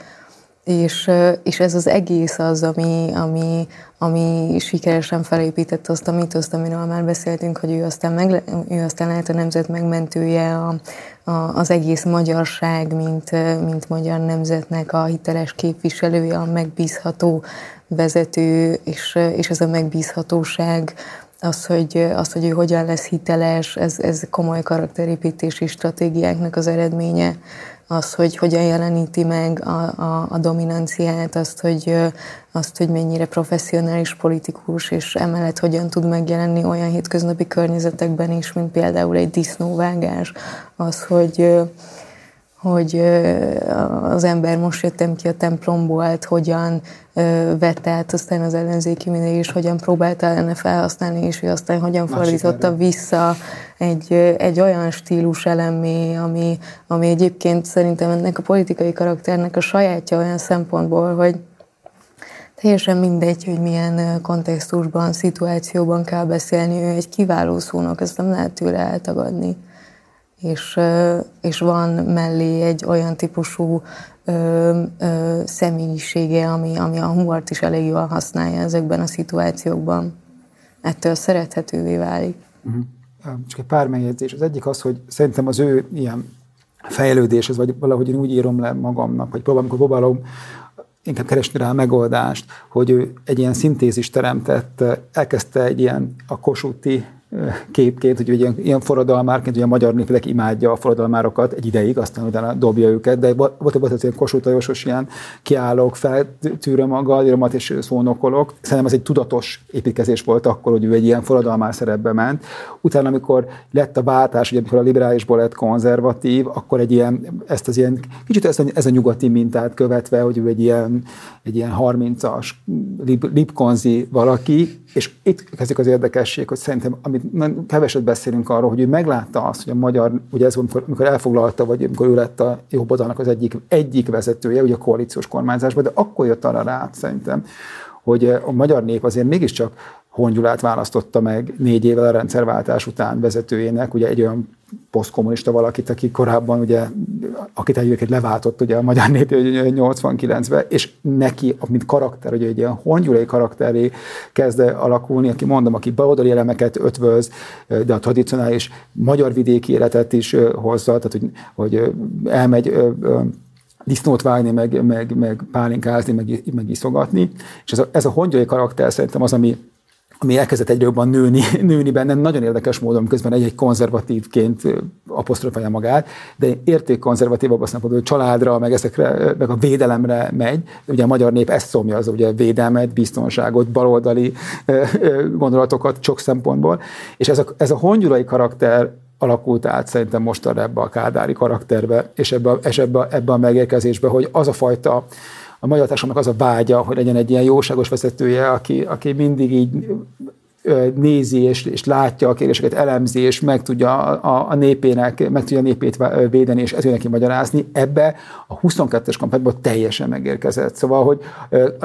és, és ez az egész az, ami, ami, ami sikeresen felépített azt a mitoszt, amiről már beszéltünk, hogy ő aztán, meg, ő aztán lehet a nemzet megmentője, a, a, az egész magyarság, mint, mint magyar nemzetnek a hiteles képviselője, a megbízható vezető, és, és ez a megbízhatóság az, hogy, az, hogy ő hogyan lesz hiteles, ez, ez komoly karakterépítési stratégiáknak az eredménye az, hogy hogyan jeleníti meg a, a, a dominanciát, azt hogy, azt, hogy mennyire professzionális politikus, és emellett hogyan tud megjelenni olyan hétköznapi környezetekben is, mint például egy disznóvágás, az, hogy hogy az ember most jöttem ki a templomból, hát hogyan vette át aztán az ellenzéki mindig, és hogyan próbálta ellene felhasználni, és hogy aztán hogyan fordította vissza egy, egy olyan stílus elemé, ami, ami egyébként szerintem ennek a politikai karakternek a sajátja olyan szempontból, hogy teljesen mindegy, hogy milyen kontextusban, szituációban kell beszélni, ő egy kiváló szónok, ezt nem lehet tőle eltagadni és, és van mellé egy olyan típusú ö, ö, személyisége, ami, ami a humort is elég jól használja ezekben a szituációkban. Ettől szerethetővé válik. Uh-huh. Csak egy pár megjegyzés. Az egyik az, hogy szerintem az ő ilyen fejlődéshez, vagy valahogy én úgy írom le magamnak, vagy próbálom, amikor próbálom inkább keresni rá a megoldást, hogy ő egy ilyen szintézis teremtett, elkezdte egy ilyen a kosúti képként, hogy ilyen, ilyen forradalmárként, hogy a magyar népek imádja a forradalmárokat egy ideig, aztán utána dobja őket, de volt, volt az ilyen kosutajosos ilyen kiállok, feltűröm a galíromat és szónokolok. Szerintem ez egy tudatos építkezés volt akkor, hogy ő egy ilyen forradalmár szerepbe ment. Utána, amikor lett a váltás, ugye amikor a liberálisból lett konzervatív, akkor egy ilyen, ezt az ilyen, kicsit ez a, ez a nyugati mintát követve, hogy ő egy ilyen, egy ilyen 30-as lipkonzi valaki, és itt kezdik az érdekesség, hogy szerintem, amit keveset beszélünk arról, hogy ő meglátta azt, hogy a magyar, ugye ez amikor, amikor elfoglalta, vagy amikor ő lett a jobbodalnak az egyik, egyik vezetője, ugye a koalíciós kormányzásban, de akkor jött arra rá szerintem, hogy a magyar nép azért mégiscsak Hongyulát választotta meg négy évvel a rendszerváltás után vezetőjének, ugye egy olyan posztkommunista valakit, aki korábban ugye, akit egyébként leváltott ugye a magyar nép 89-ben, és neki, mint karakter, ugye egy ilyen hongyulai karakteré kezd alakulni, aki mondom, aki baloldali elemeket ötvöz, de a tradicionális magyar vidéki életet is hozza, tehát hogy, hogy elmegy disznót vágni, meg, meg, meg pálinkázni, meg, meg iszogatni, és ez a, ez a hongyulai karakter szerintem az, ami ami elkezdett egyre jobban nőni, nőni benne, nagyon érdekes módon, közben egy-egy konzervatívként apostrofálja magát, de értékkonzervatív abban szempontból, hogy családra, meg ezekre, meg a védelemre megy. Ugye a magyar nép ezt szomja, az ugye védelmet, biztonságot, baloldali gondolatokat sok szempontból. És ez a, ez a hongyurai karakter alakult át szerintem most ebbe a kádári karakterbe, és ebbe, és ebbe, ebbe a megérkezésbe, hogy az a fajta a magyar társadalomnak az a vágya, hogy legyen egy ilyen jóságos vezetője, aki, aki mindig így nézi és, és látja a kérdéseket, elemzi, és meg tudja a, a népének, meg tudja a népét védeni, és ezért neki magyarázni, ebbe a 22-es kampányban teljesen megérkezett. Szóval, hogy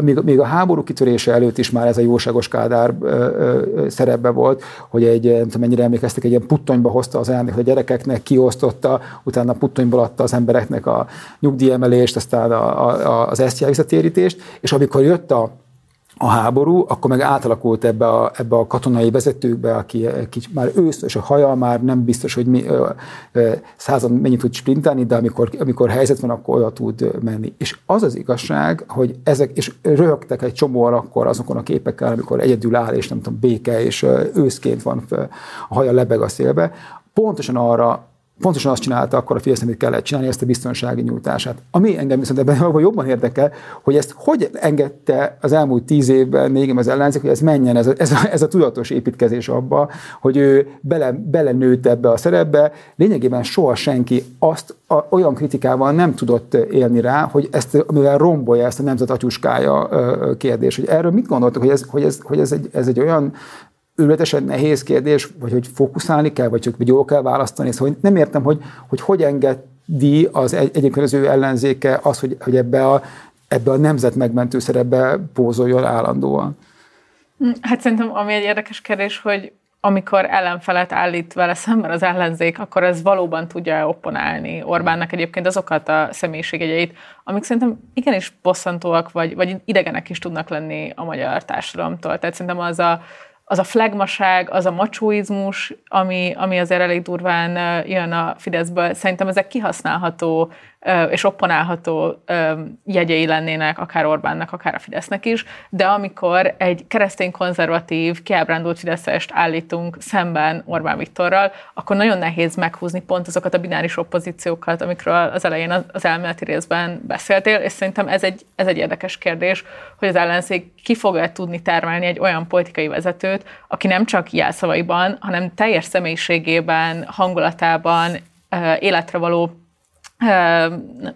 még, még a háború kitörése előtt is már ez a jóságos Kádár szerepbe volt, hogy egy, nem tudom mennyire emlékeztek, egy ilyen puttonyba hozta az hogy a gyerekeknek kiosztotta, utána puttonyból adta az embereknek a nyugdíjemelést, aztán a, a, az visszatérítést, és amikor jött a a háború, akkor meg átalakult ebbe a, ebbe a katonai vezetőkbe, aki, aki már ősz, és a haja már nem biztos, hogy mi, százan mennyit tud sprintelni, de amikor, amikor helyzet van, akkor oda tud menni. És az az igazság, hogy ezek, és röhögtek egy csomóan akkor azokon a képekkel, amikor egyedül áll, és nem tudom, béke, és őszként van, a haja lebeg a szélbe, pontosan arra pontosan azt csinálta akkor a Fidesz, amit kellett csinálni, ezt a biztonsági nyújtását. Ami engem viszont ebben jobban érdekel, hogy ezt hogy engedte az elmúlt tíz évben még az ellenzék, hogy ez menjen, ez a, ez a, ez a tudatos építkezés abba, hogy ő bele, belenőtt ebbe a szerepbe. Lényegében soha senki azt a, olyan kritikával nem tudott élni rá, hogy ezt, amivel rombolja ezt a nemzet atyuskája kérdés. Hogy erről mit gondoltak, hogy ez, hogy ez, hogy ez, egy, ez egy olyan őletesen nehéz kérdés, vagy hogy fókuszálni kell, vagy csak jól kell választani. Szóval nem értem, hogy hogy, hogy engedi az egy, egyébként az ő ellenzéke az, hogy, hogy ebbe, a, ebbe a nemzet megmentő szerepbe pózoljon állandóan. Hát szerintem ami egy érdekes kérdés, hogy amikor ellenfelet állít vele szemben az ellenzék, akkor ez valóban tudja opponálni Orbánnak egyébként azokat a személyiségjegyeit, amik szerintem igenis bosszantóak, vagy, vagy idegenek is tudnak lenni a magyar társadalomtól. Tehát szerintem az a, az a flagmaság, az a macsóizmus, ami, ami azért elég durván jön a Fideszből, szerintem ezek kihasználható és opponálható jegyei lennének akár Orbánnak, akár a Fidesznek is, de amikor egy keresztény konzervatív, kiábrándult Fideszest állítunk szemben Orbán Viktorral, akkor nagyon nehéz meghúzni pont azokat a bináris oppozíciókat, amikről az elején az elméleti részben beszéltél, és szerintem ez egy, ez egy érdekes kérdés, hogy az ellenzék ki fog-e tudni termelni egy olyan politikai vezetőt, aki nem csak jelszavaiban, hanem teljes személyiségében, hangulatában, életre való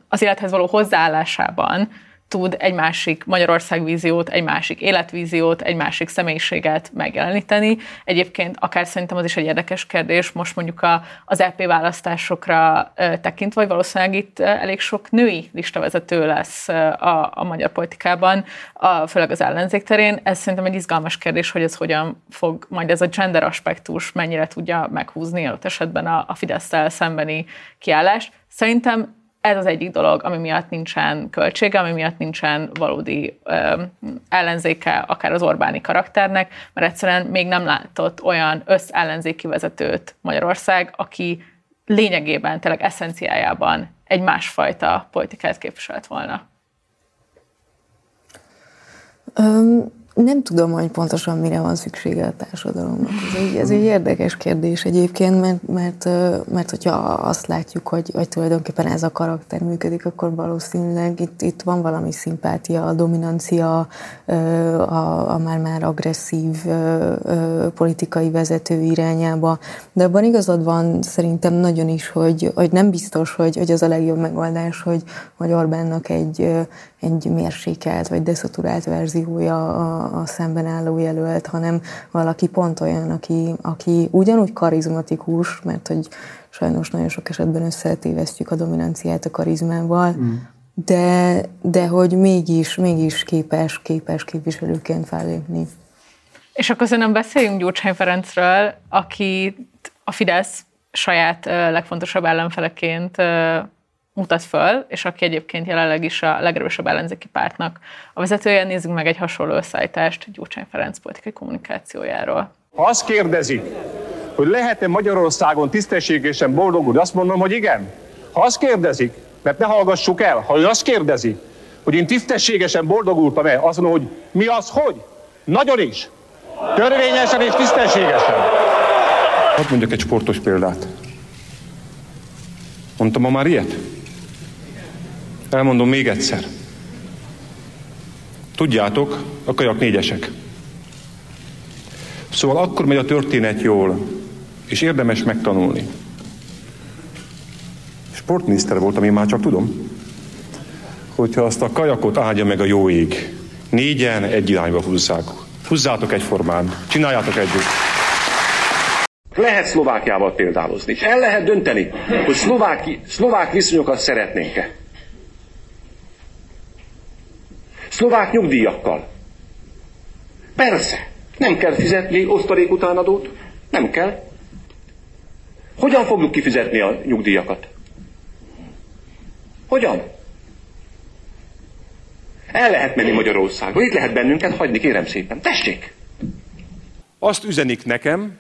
az élethez való hozzáállásában tud egy másik Magyarország víziót, egy másik életvíziót, egy másik személyiséget megjeleníteni. Egyébként akár szerintem az is egy érdekes kérdés, most mondjuk a, az EP választásokra tekintve, hogy valószínűleg itt elég sok női listavezető lesz a, a magyar politikában, a, főleg az ellenzék terén. Ez szerintem egy izgalmas kérdés, hogy ez hogyan fog majd ez a gender aspektus mennyire tudja meghúzni ott esetben a, a fidesz szembeni kiállást. Szerintem ez az egyik dolog, ami miatt nincsen költsége, ami miatt nincsen valódi ö, ellenzéke akár az Orbáni karakternek, mert egyszerűen még nem látott olyan összellenzéki vezetőt Magyarország, aki lényegében, tényleg eszenciájában egy másfajta politikát képviselt volna. Um, nem tudom, hogy pontosan mire van szüksége a társadalomnak. Ez egy, ez egy érdekes kérdés egyébként, mert, mert, mert hogyha azt látjuk, hogy, hogy tulajdonképpen ez a karakter működik, akkor valószínűleg itt, itt van valami szimpátia, a dominancia, a, a már-már agresszív politikai vezető irányába. De abban igazad van szerintem nagyon is, hogy, hogy nem biztos, hogy, hogy az a legjobb megoldás, hogy, hogy Orbánnak egy, egy mérsékelt vagy deszaturált verziója a, a szemben álló jelölt, hanem valaki pont olyan, aki, aki ugyanúgy karizmatikus, mert hogy sajnos nagyon sok esetben összetévesztjük a dominanciát a karizmával, mm. de, de hogy mégis, mégis képes, képes képviselőként fellépni. És akkor szerintem beszéljünk Gyurcsány Ferencről, aki a Fidesz saját legfontosabb ellenfeleként mutat föl, és aki egyébként jelenleg is a legerősebb ellenzéki pártnak a vezetője. Nézzük meg egy hasonló összeállítást Gyurcsány Ferenc politikai kommunikációjáról. Ha azt kérdezik, hogy lehet-e Magyarországon tisztességesen boldogulni, azt mondom, hogy igen. Ha azt kérdezik, mert ne hallgassuk el, ha ő azt kérdezi, hogy én tisztességesen boldogultam-e, azt mondom, hogy mi az, hogy? Nagyon is. Törvényesen és tisztességesen. Hadd mondjak egy sportos példát. Mondtam ma már ilyet? Elmondom még egyszer. Tudjátok, a kajak négyesek. Szóval akkor megy a történet jól, és érdemes megtanulni. Sportminiszter voltam, én már csak tudom, hogyha azt a kajakot áldja meg a jó ég, négyen egy irányba húzzák. Húzzátok egyformán, csináljátok együtt. Lehet Szlovákiával példálozni, és el lehet dönteni, hogy szlováki, szlovák viszonyokat szeretnénk-e. Szlovák nyugdíjakkal. Persze, nem kell fizetni osztalék utánadót, nem kell. Hogyan fogjuk kifizetni a nyugdíjakat? Hogyan? El lehet menni Magyarországra, itt lehet bennünket hagyni, kérem szépen. Tessék! Azt üzenik nekem,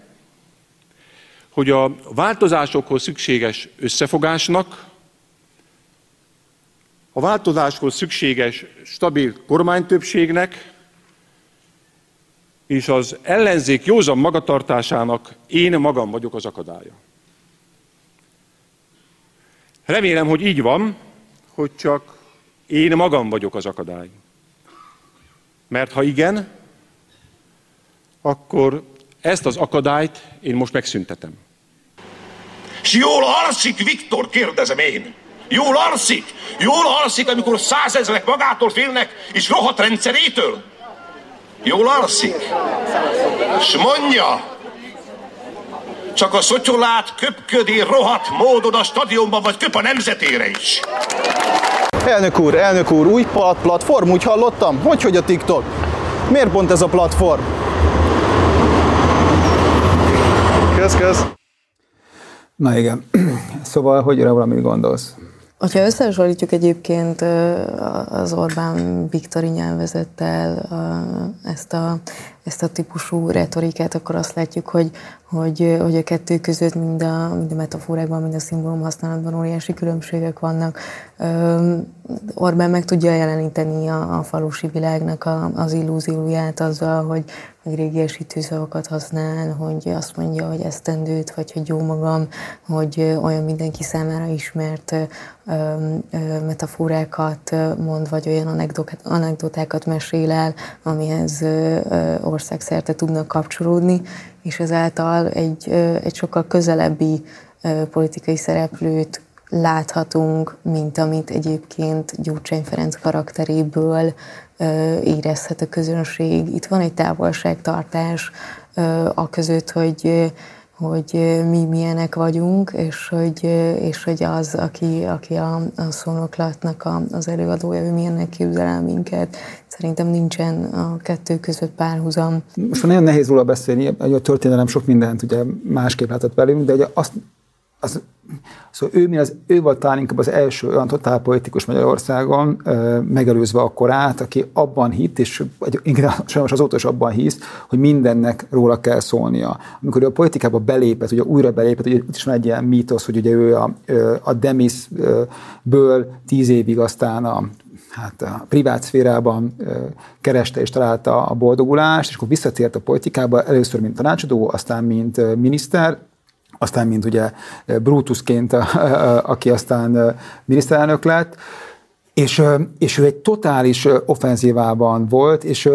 hogy a változásokhoz szükséges összefogásnak, a változáshoz szükséges stabil kormánytöbbségnek és az ellenzék józan magatartásának én magam vagyok az akadálya. Remélem, hogy így van, hogy csak én magam vagyok az akadály. Mert ha igen, akkor ezt az akadályt én most megszüntetem. És jól alszik, Viktor, kérdezem én. Jól alszik? Jól alszik, amikor százezrek magától félnek, és rohadt rendszerétől? Jól alszik? És mondja, csak a szotyolát köpködi rohadt módon a stadionban, vagy köp a nemzetére is. Elnök úr, elnök úr, új platform, úgy hallottam? Hogy, hogy a TikTok? Miért pont ez a platform? Kösz, kösz. Na igen. Szóval, hogy arra valamit gondolsz? Ha összehasonlítjuk egyébként az Orbán Viktori nyelvezettel ezt a, ezt a típusú retorikát, akkor azt látjuk, hogy, hogy, hogy a kettő között mind a, mind a metaforákban, mind a szimbólum használatban óriási különbségek vannak. Orbán meg tudja jeleníteni a, a falusi világnak a, az illúzióját azzal, hogy, hogy régiesítő szavakat használ, hogy azt mondja, hogy esztendőt, vagy hogy jó magam, hogy olyan mindenki számára ismert metaforákat mond, vagy olyan anekdotákat mesél el, amihez országszerte tudnak kapcsolódni, és ezáltal egy, egy sokkal közelebbi politikai szereplőt láthatunk, mint amit egyébként Gyurcsány Ferenc karakteréből érezhet a közönség. Itt van egy távolságtartás a között, hogy hogy mi milyenek vagyunk, és hogy, és hogy az, aki, aki a, a szónoklatnak a, az előadója, ő milyennek képzel el minket. Szerintem nincsen a kettő között párhuzam. Most nagyon nehéz róla beszélni, hogy a történelem sok mindent ugye másképp látott velünk, de ugye azt, az, szóval ő, mi az, ő volt talán inkább az első olyan totál politikus Magyarországon, megelőzve a korát, aki abban hitt, és sajnos azóta is abban hisz, hogy mindennek róla kell szólnia. Amikor ő a politikába belépett, ugye újra belépett, ugye itt is van egy ilyen mítosz, hogy ugye ő a, a Demisből tíz évig aztán a hát a privát szférában kereste és találta a boldogulást, és akkor visszatért a politikába, először mint tanácsadó, aztán mint miniszter, aztán mint ugye Brutusként, aki aztán miniszterelnök lett, és, és ő egy totális offenzívában volt, és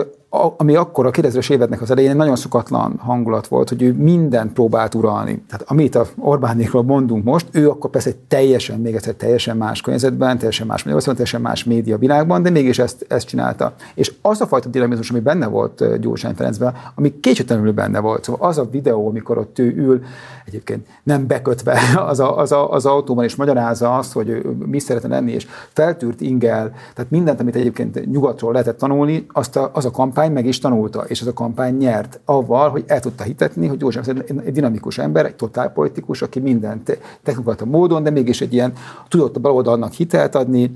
ami akkor a 2000-es éveknek az elején nagyon szokatlan hangulat volt, hogy ő mindent próbált uralni. Tehát amit a Orbánékról mondunk most, ő akkor persze egy teljesen, még egyszer teljesen más környezetben, teljesen más Magyarországon, teljesen más média világban, de mégis ezt, ezt csinálta. És az a fajta dinamizmus, ami benne volt Gyurcsány Ferencben, ami kétségtelenül benne volt. Szóval az a videó, amikor ott ő ül, egyébként nem bekötve az, a, az, a, az autóban, és magyarázza azt, hogy ő mi szeretne lenni, és feltűrt ingel, tehát mindent, amit egyébként nyugatról lehetett tanulni, azt a, az a kampány kampány meg is tanulta, és ez a kampány nyert avval, hogy el tudta hitetni, hogy József egy dinamikus ember, egy totálpolitikus, aki mindent technikai módon, de mégis egy ilyen tudott a baloldalnak hitelt adni,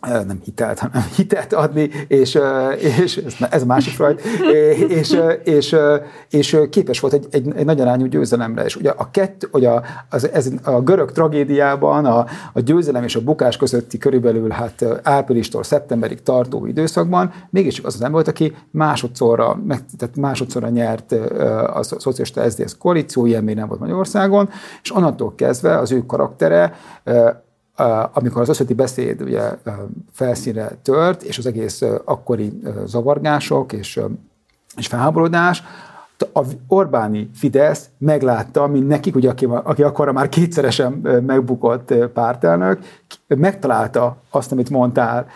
nem hitelt, hanem hitelt adni, és, és ez a másik Freud, és, és, és képes volt egy, egy, egy nagy arányú győzelemre. És ugye a, kett, ugye az, ez, a görög tragédiában a, a győzelem és a bukás közötti körülbelül hát áprilistól szeptemberig tartó időszakban mégis az az ember volt, aki másodszorra, meg, tehát másodszorra nyert a szocialista SZDSZ koalíció, ilyen még nem volt Magyarországon, és onnantól kezdve az ő karaktere amikor az összöti beszéd ugye felszínre tört, és az egész akkori zavargások és, és felháborodás, a Orbáni Fidesz meglátta, mint nekik, ugye, aki, aki akkor már kétszeresen megbukott pártelnök, megtalálta azt, amit mondtál,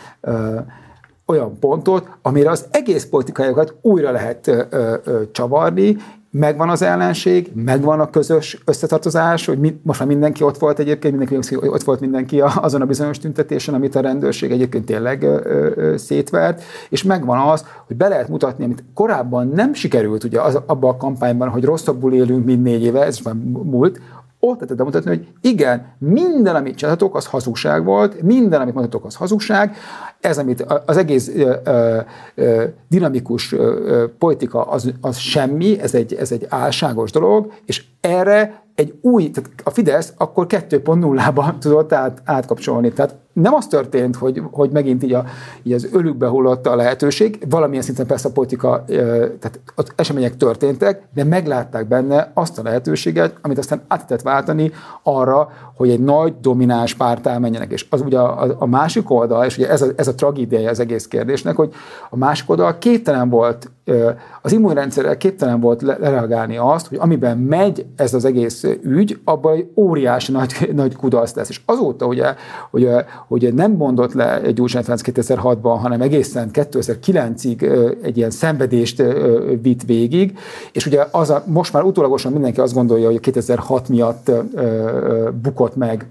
olyan pontot, amire az egész politikájukat újra lehet ö, ö, csavarni, megvan az ellenség, megvan a közös összetartozás, hogy mi, most már mindenki ott volt egyébként, mindenki ott volt mindenki azon a bizonyos tüntetésen, amit a rendőrség egyébként tényleg ö, ö, szétvert, és megvan az, hogy be lehet mutatni, amit korábban nem sikerült ugye az, abban a kampányban, hogy rosszabbul élünk, mint négy éve, ez már múlt, ott lehetett bemutatni, hogy igen, minden, amit csinálhatok, az hazugság volt, minden, amit mondhatok, az hazugság. Ez, amit az egész ö, ö, ö, dinamikus ö, politika, az, az semmi, ez egy, ez egy álságos dolog, és erre egy új, tehát a Fidesz akkor 2.0-ba tudott át, átkapcsolni. Tehát nem az történt, hogy, hogy megint így, a, így az ölükbe hullott a lehetőség, valamilyen szinten persze a politika, tehát az események történtek, de meglátták benne azt a lehetőséget, amit aztán át lehetett váltani arra, hogy egy nagy domináns párt elmenjenek. És az ugye a, a másik oldal, és ugye ez a, ez a tragédia az egész kérdésnek, hogy a másik oldal képtelen volt, az immunrendszerrel képtelen volt lereagálni azt, hogy amiben megy ez az egész ügy, abban egy óriási nagy, nagy kudarc lesz. És azóta ugye, hogy, hogy nem mondott le egy Gyurcsány Ferenc 2006-ban, hanem egészen 2009-ig egy ilyen szenvedést vitt végig, és ugye az a, most már utólagosan mindenki azt gondolja, hogy 2006 miatt bukott meg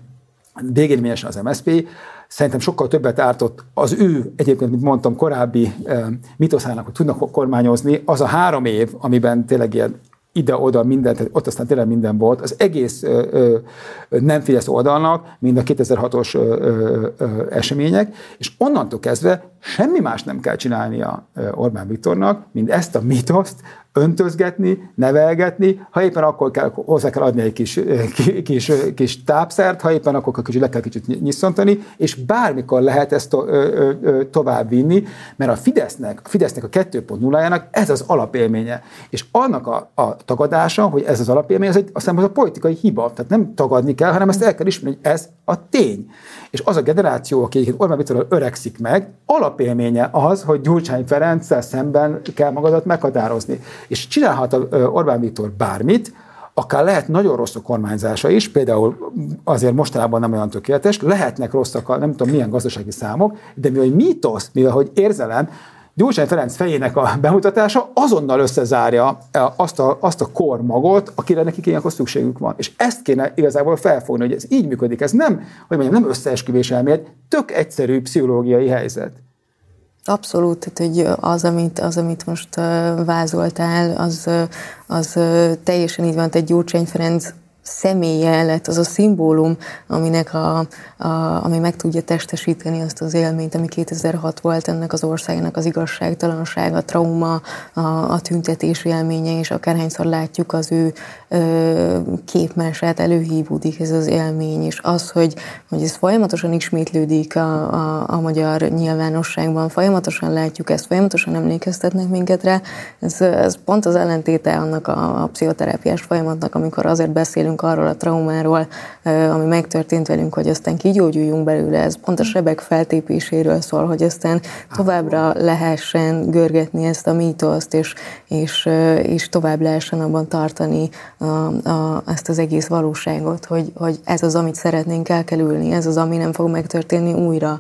végérvényesen az MSZP, szerintem sokkal többet ártott az ő, egyébként, mint mondtam, korábbi mitoszának, hogy tudnak kormányozni, az a három év, amiben tényleg ilyen ide-oda minden, tehát ott aztán tényleg minden volt, az egész ö, ö, nem Fidesz oldalnak, mint a 2006-os ö, ö, ö, események, és onnantól kezdve semmi más nem kell csinálnia Orbán Viktornak, mint ezt a mitoszt öntözgetni, nevelgetni, ha éppen akkor kell, hozzá kell adni egy kis, kis, kis tápszert, ha éppen akkor kicsit le kell kicsit nyisszantani, és bármikor lehet ezt to, ö, ö, tovább vinni, mert a Fidesznek, a Fidesznek a 2.0-jának ez az alapélménye. És annak a, a tagadása, hogy ez az alapélmény, ez egy, aztán az a politikai hiba. Tehát nem tagadni kell, hanem ezt el kell ismerni, hogy ez a tény. És az a generáció, aki Orbán Viktorral öregszik meg, alapélménye az, hogy Gyurcsány Ferenccel szemben kell magadat meghatározni. És csinálhat Orbán Viktor bármit, akár lehet nagyon rossz a kormányzása is, például azért mostanában nem olyan tökéletes, lehetnek rosszak, nem tudom milyen gazdasági számok, de mivel mítosz, mivel hogy érzelem, Gyurcsány Ferenc fejének a bemutatása azonnal összezárja azt a, azt a kormagot, akire nekik ilyenkor szükségük van. És ezt kéne igazából felfogni, hogy ez így működik. Ez nem, hogy mondjam, nem összeesküvés elmélet, tök egyszerű pszichológiai helyzet. Abszolút, tehát hogy az, amit, az, amit most vázoltál, az, az teljesen így van, egy Gyurcsány Ferenc személye az a szimbólum, aminek a, a, ami meg tudja testesíteni azt az élményt, ami 2006 volt ennek az országnak az igazságtalanság, a trauma, a, a tüntetés élménye, és akárhányszor látjuk az ő ö, képmását, előhívódik ez az élmény, és az, hogy, hogy ez folyamatosan ismétlődik a, a, a magyar nyilvánosságban, folyamatosan látjuk ezt, folyamatosan emlékeztetnek minket rá, ez, ez pont az ellentéte annak a, a pszichoterápiás folyamatnak, amikor azért beszélünk arról a traumáról, ami megtörtént velünk, hogy aztán kigyógyuljunk belőle. Ez pont a sebek feltépéséről szól, hogy aztán továbbra lehessen görgetni ezt a mítoszt, és, és, és tovább lehessen abban tartani a, a, ezt az egész valóságot, hogy, hogy ez az, amit szeretnénk elkerülni, ez az, ami nem fog megtörténni újra.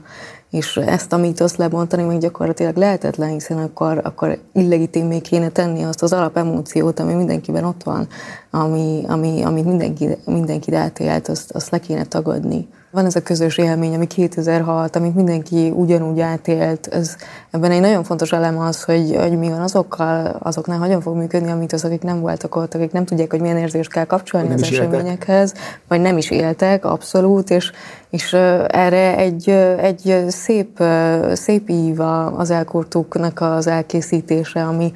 És ezt a mítoszt lebontani még gyakorlatilag lehetetlen, hiszen akkor, akkor illegitimé kéne tenni azt az alapemóciót, ami mindenkiben ott van, ami, ami, amit mindenki, mindenki átélt, azt, azt le kéne tagadni. Van ez a közös élmény, ami 2006, amit mindenki ugyanúgy átélt. Ez, ebben egy nagyon fontos elem az, hogy, hogy mi van azokkal, azoknál hogyan fog működni, amit az, akik nem voltak ott, akik nem tudják, hogy milyen érzést kell kapcsolni nem az eseményekhez, éltek. vagy nem is éltek, abszolút, és, és erre egy, egy szép, szép ív az elkurtuknak az elkészítése, ami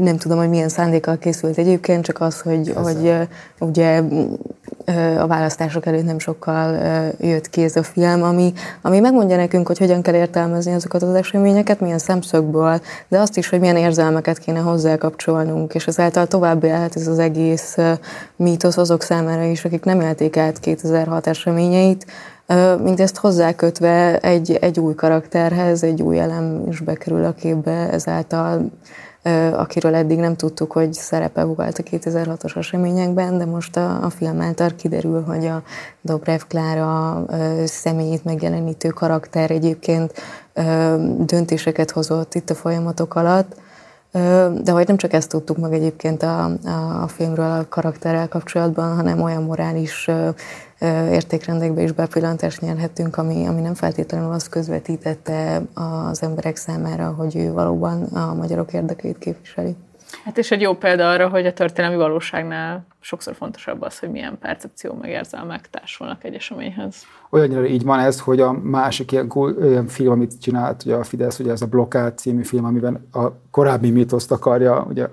nem tudom, hogy milyen szándékkal készült egyébként, csak az, hogy, hogy ugye a választások előtt nem sokkal jött ki ez a film, ami, ami megmondja nekünk, hogy hogyan kell értelmezni azokat az eseményeket, milyen szemszögből, de azt is, hogy milyen érzelmeket kéne hozzá kapcsolnunk, és ezáltal tovább élhet ez az egész mítosz azok számára is, akik nem élték át 2006 eseményeit, mint ezt hozzákötve egy, egy új karakterhez, egy új elem is bekerül a képbe, ezáltal akiről eddig nem tudtuk, hogy szerepe volt a 2006-os eseményekben, de most a, a film által kiderül, hogy a Dobrev Klára személyét megjelenítő karakter egyébként döntéseket hozott itt a folyamatok alatt, de hogy nem csak ezt tudtuk meg egyébként a, a, a filmről a karakterrel kapcsolatban, hanem olyan morális értékrendekbe is bepillantást nyerhetünk, ami, ami nem feltétlenül azt közvetítette az emberek számára, hogy ő valóban a magyarok érdekeit képviseli. Hát és egy jó példa arra, hogy a történelmi valóságnál sokszor fontosabb az, hogy milyen percepció meg érzelmek társulnak egy eseményhez. Olyannyira így van ez, hogy a másik ilyen, ilyen film, amit csinált ugye a Fidesz, ugye ez a Blokkád című film, amiben a korábbi mitoszt akarja ugye,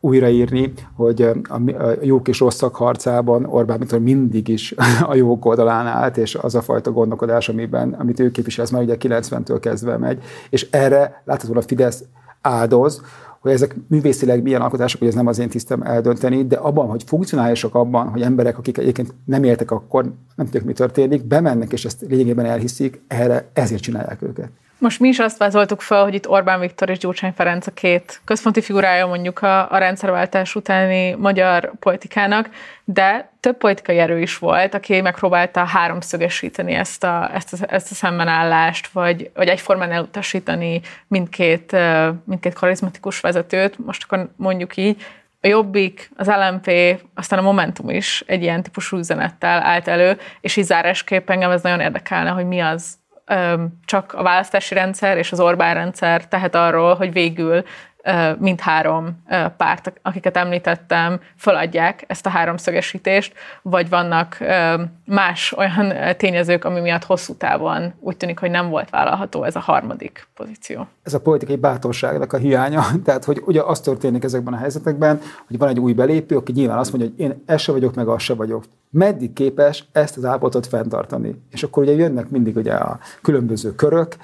újraírni, hogy a, jók és rosszak harcában Orbán Viktor mindig is a jók oldalán állt, és az a fajta gondolkodás, amiben, amit ő képvisel, ez már ugye 90-től kezdve megy, és erre láthatóan a Fidesz áldoz, hogy ezek művészileg milyen alkotások, hogy ez nem az én tisztem eldönteni, de abban, hogy funkcionálisak abban, hogy emberek, akik egyébként nem éltek akkor, nem tudják, mi történik, bemennek, és ezt lényegében elhiszik, erre ezért csinálják őket. Most mi is azt vázoltuk fel, hogy itt Orbán Viktor és Gyurcsány Ferenc a két központi figurája mondjuk a, a rendszerváltás utáni magyar politikának, de több politikai erő is volt, aki megpróbálta háromszögesíteni ezt a, ezt a, ezt a szembenállást, vagy, vagy egyformán elutasítani mindkét, mindkét karizmatikus vezetőt, most akkor mondjuk így, a Jobbik, az LMP, aztán a Momentum is egy ilyen típusú üzenettel állt elő, és így zárásképp engem ez nagyon érdekelne, hogy mi az, csak a választási rendszer és az Orbán rendszer tehet arról, hogy végül mindhárom párt, akiket említettem, feladják ezt a háromszögesítést, vagy vannak más olyan tényezők, ami miatt hosszú távon úgy tűnik, hogy nem volt vállalható ez a harmadik pozíció. Ez a politikai bátorságnak a hiánya, tehát hogy ugye az történik ezekben a helyzetekben, hogy van egy új belépő, aki nyilván azt mondja, hogy én ez se vagyok, meg az se vagyok. Meddig képes ezt az állapotot fenntartani? És akkor ugye jönnek mindig ugye a különböző körök,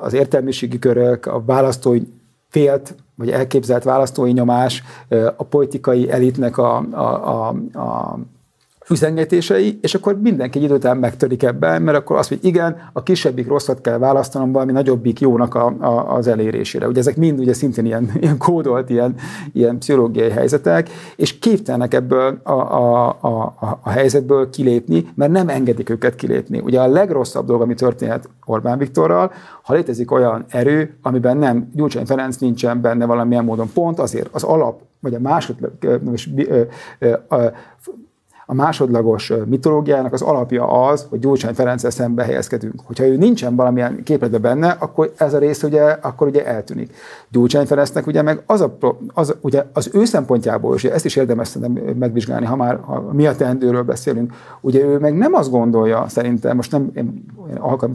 az értelmiségi körök, a választói félt vagy elképzelt választói nyomás, a politikai elitnek a, a, a, a üzengetései, és akkor mindenki egy idő után megtörik ebben, mert akkor azt, hogy igen, a kisebbik rosszat kell választanom valami nagyobbik jónak a, a, az elérésére. Ugye ezek mind ugye szintén ilyen, ilyen kódolt, ilyen, ilyen pszichológiai helyzetek, és képtelnek ebből a, a, a, a helyzetből kilépni, mert nem engedik őket kilépni. Ugye a legrosszabb dolog, ami történhet Orbán Viktorral, ha létezik olyan erő, amiben nem Gyurcsány Ferenc nincsen benne valamilyen módon pont, azért az alap, vagy a másodlagos a másodlagos mitológiának az alapja az, hogy Gyurcsány Ferenccel szembe helyezkedünk. Hogyha ő nincsen valamilyen képletben benne, akkor ez a rész ugye, akkor ugye eltűnik. Gyurcsány Ferencnek ugye meg az, a, az, ugye az ő szempontjából, és ezt is érdemes megvizsgálni, ha már ha mi a teendőről beszélünk, ugye ő meg nem azt gondolja, szerintem, most nem én, én alkalmi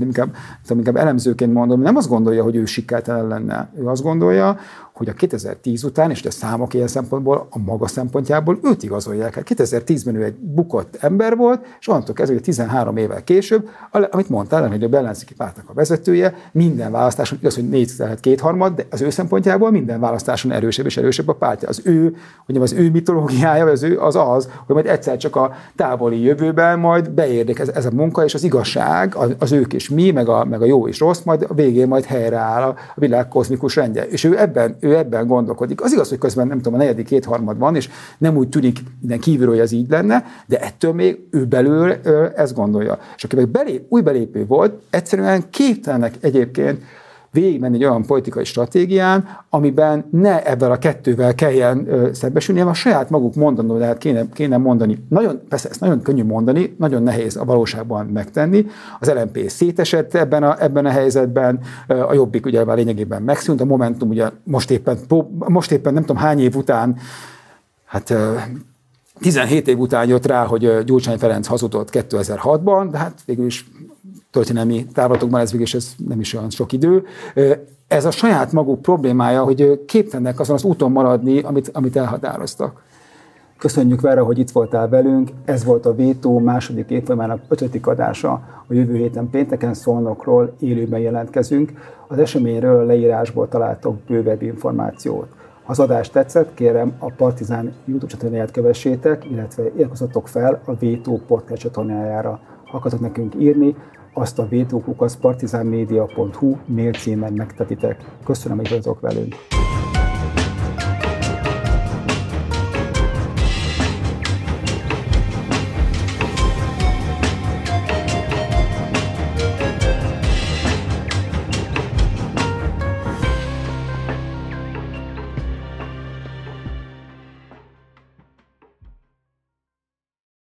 inkább, inkább elemzőként mondom, nem azt gondolja, hogy ő sikertelen lenne. Ő azt gondolja, hogy a 2010 után, és a számok ilyen szempontból, a maga szempontjából őt igazolják el. 2010-ben ő egy bukott ember volt, és onnantól kezdve, hogy 13 évvel később, amit mondtál, hogy a ellenzéki pártnak a vezetője, minden választáson, igaz, hogy négy lehet kétharmad, de az ő szempontjából minden választáson erősebb és erősebb a pártja. Az ő, hogy az ő mitológiája, az ő az az, hogy majd egyszer csak a távoli jövőben majd beérdik ez, ez a munka és az igazság, az, az ők és mi, meg a, meg a jó és rossz, majd a végén majd helyreáll a, a világ kozmikus rendje. És ő ebben, ő ebben gondolkodik. Az igaz, hogy közben nem tudom, a negyedik kétharmad van, és nem úgy tűnik minden kívülről, hogy ez így lenne, de ettől még ő belül ezt gondolja. És aki meg belép, új belépő volt, egyszerűen képtelenek egyébként végigmenni egy olyan politikai stratégián, amiben ne ebben a kettővel kelljen szembesülni, hanem a saját maguk mondanó lehet kéne, kéne mondani. Nagyon, persze ezt nagyon könnyű mondani, nagyon nehéz a valóságban megtenni. Az LMP szétesett ebben a, ebben a helyzetben, a Jobbik ugye már lényegében megszűnt, a Momentum ugye most éppen, most éppen nem tudom hány év után, hát 17 év után jött rá, hogy Gyurcsány Ferenc hazudott 2006-ban, de hát végül is történelmi távlatokban ez végül ez nem is olyan sok idő. Ez a saját maguk problémája, hogy képtelenek azon az úton maradni, amit, amit elhatároztak. Köszönjük Vera, hogy itt voltál velünk. Ez volt a Vétó második évfolyamának ötödik adása. A jövő héten pénteken Szolnokról élőben jelentkezünk. Az eseményről a leírásból találtok bővebb információt. Ha az adás tetszett, kérem a Partizán YouTube csatornáját kövessétek, illetve érkezzetek fel a Vétó podcast csatornájára. Akartok nekünk írni, azt a vétókukasz partizánmedia.hu mail címen megtetitek. Köszönöm, hogy vagytok velünk!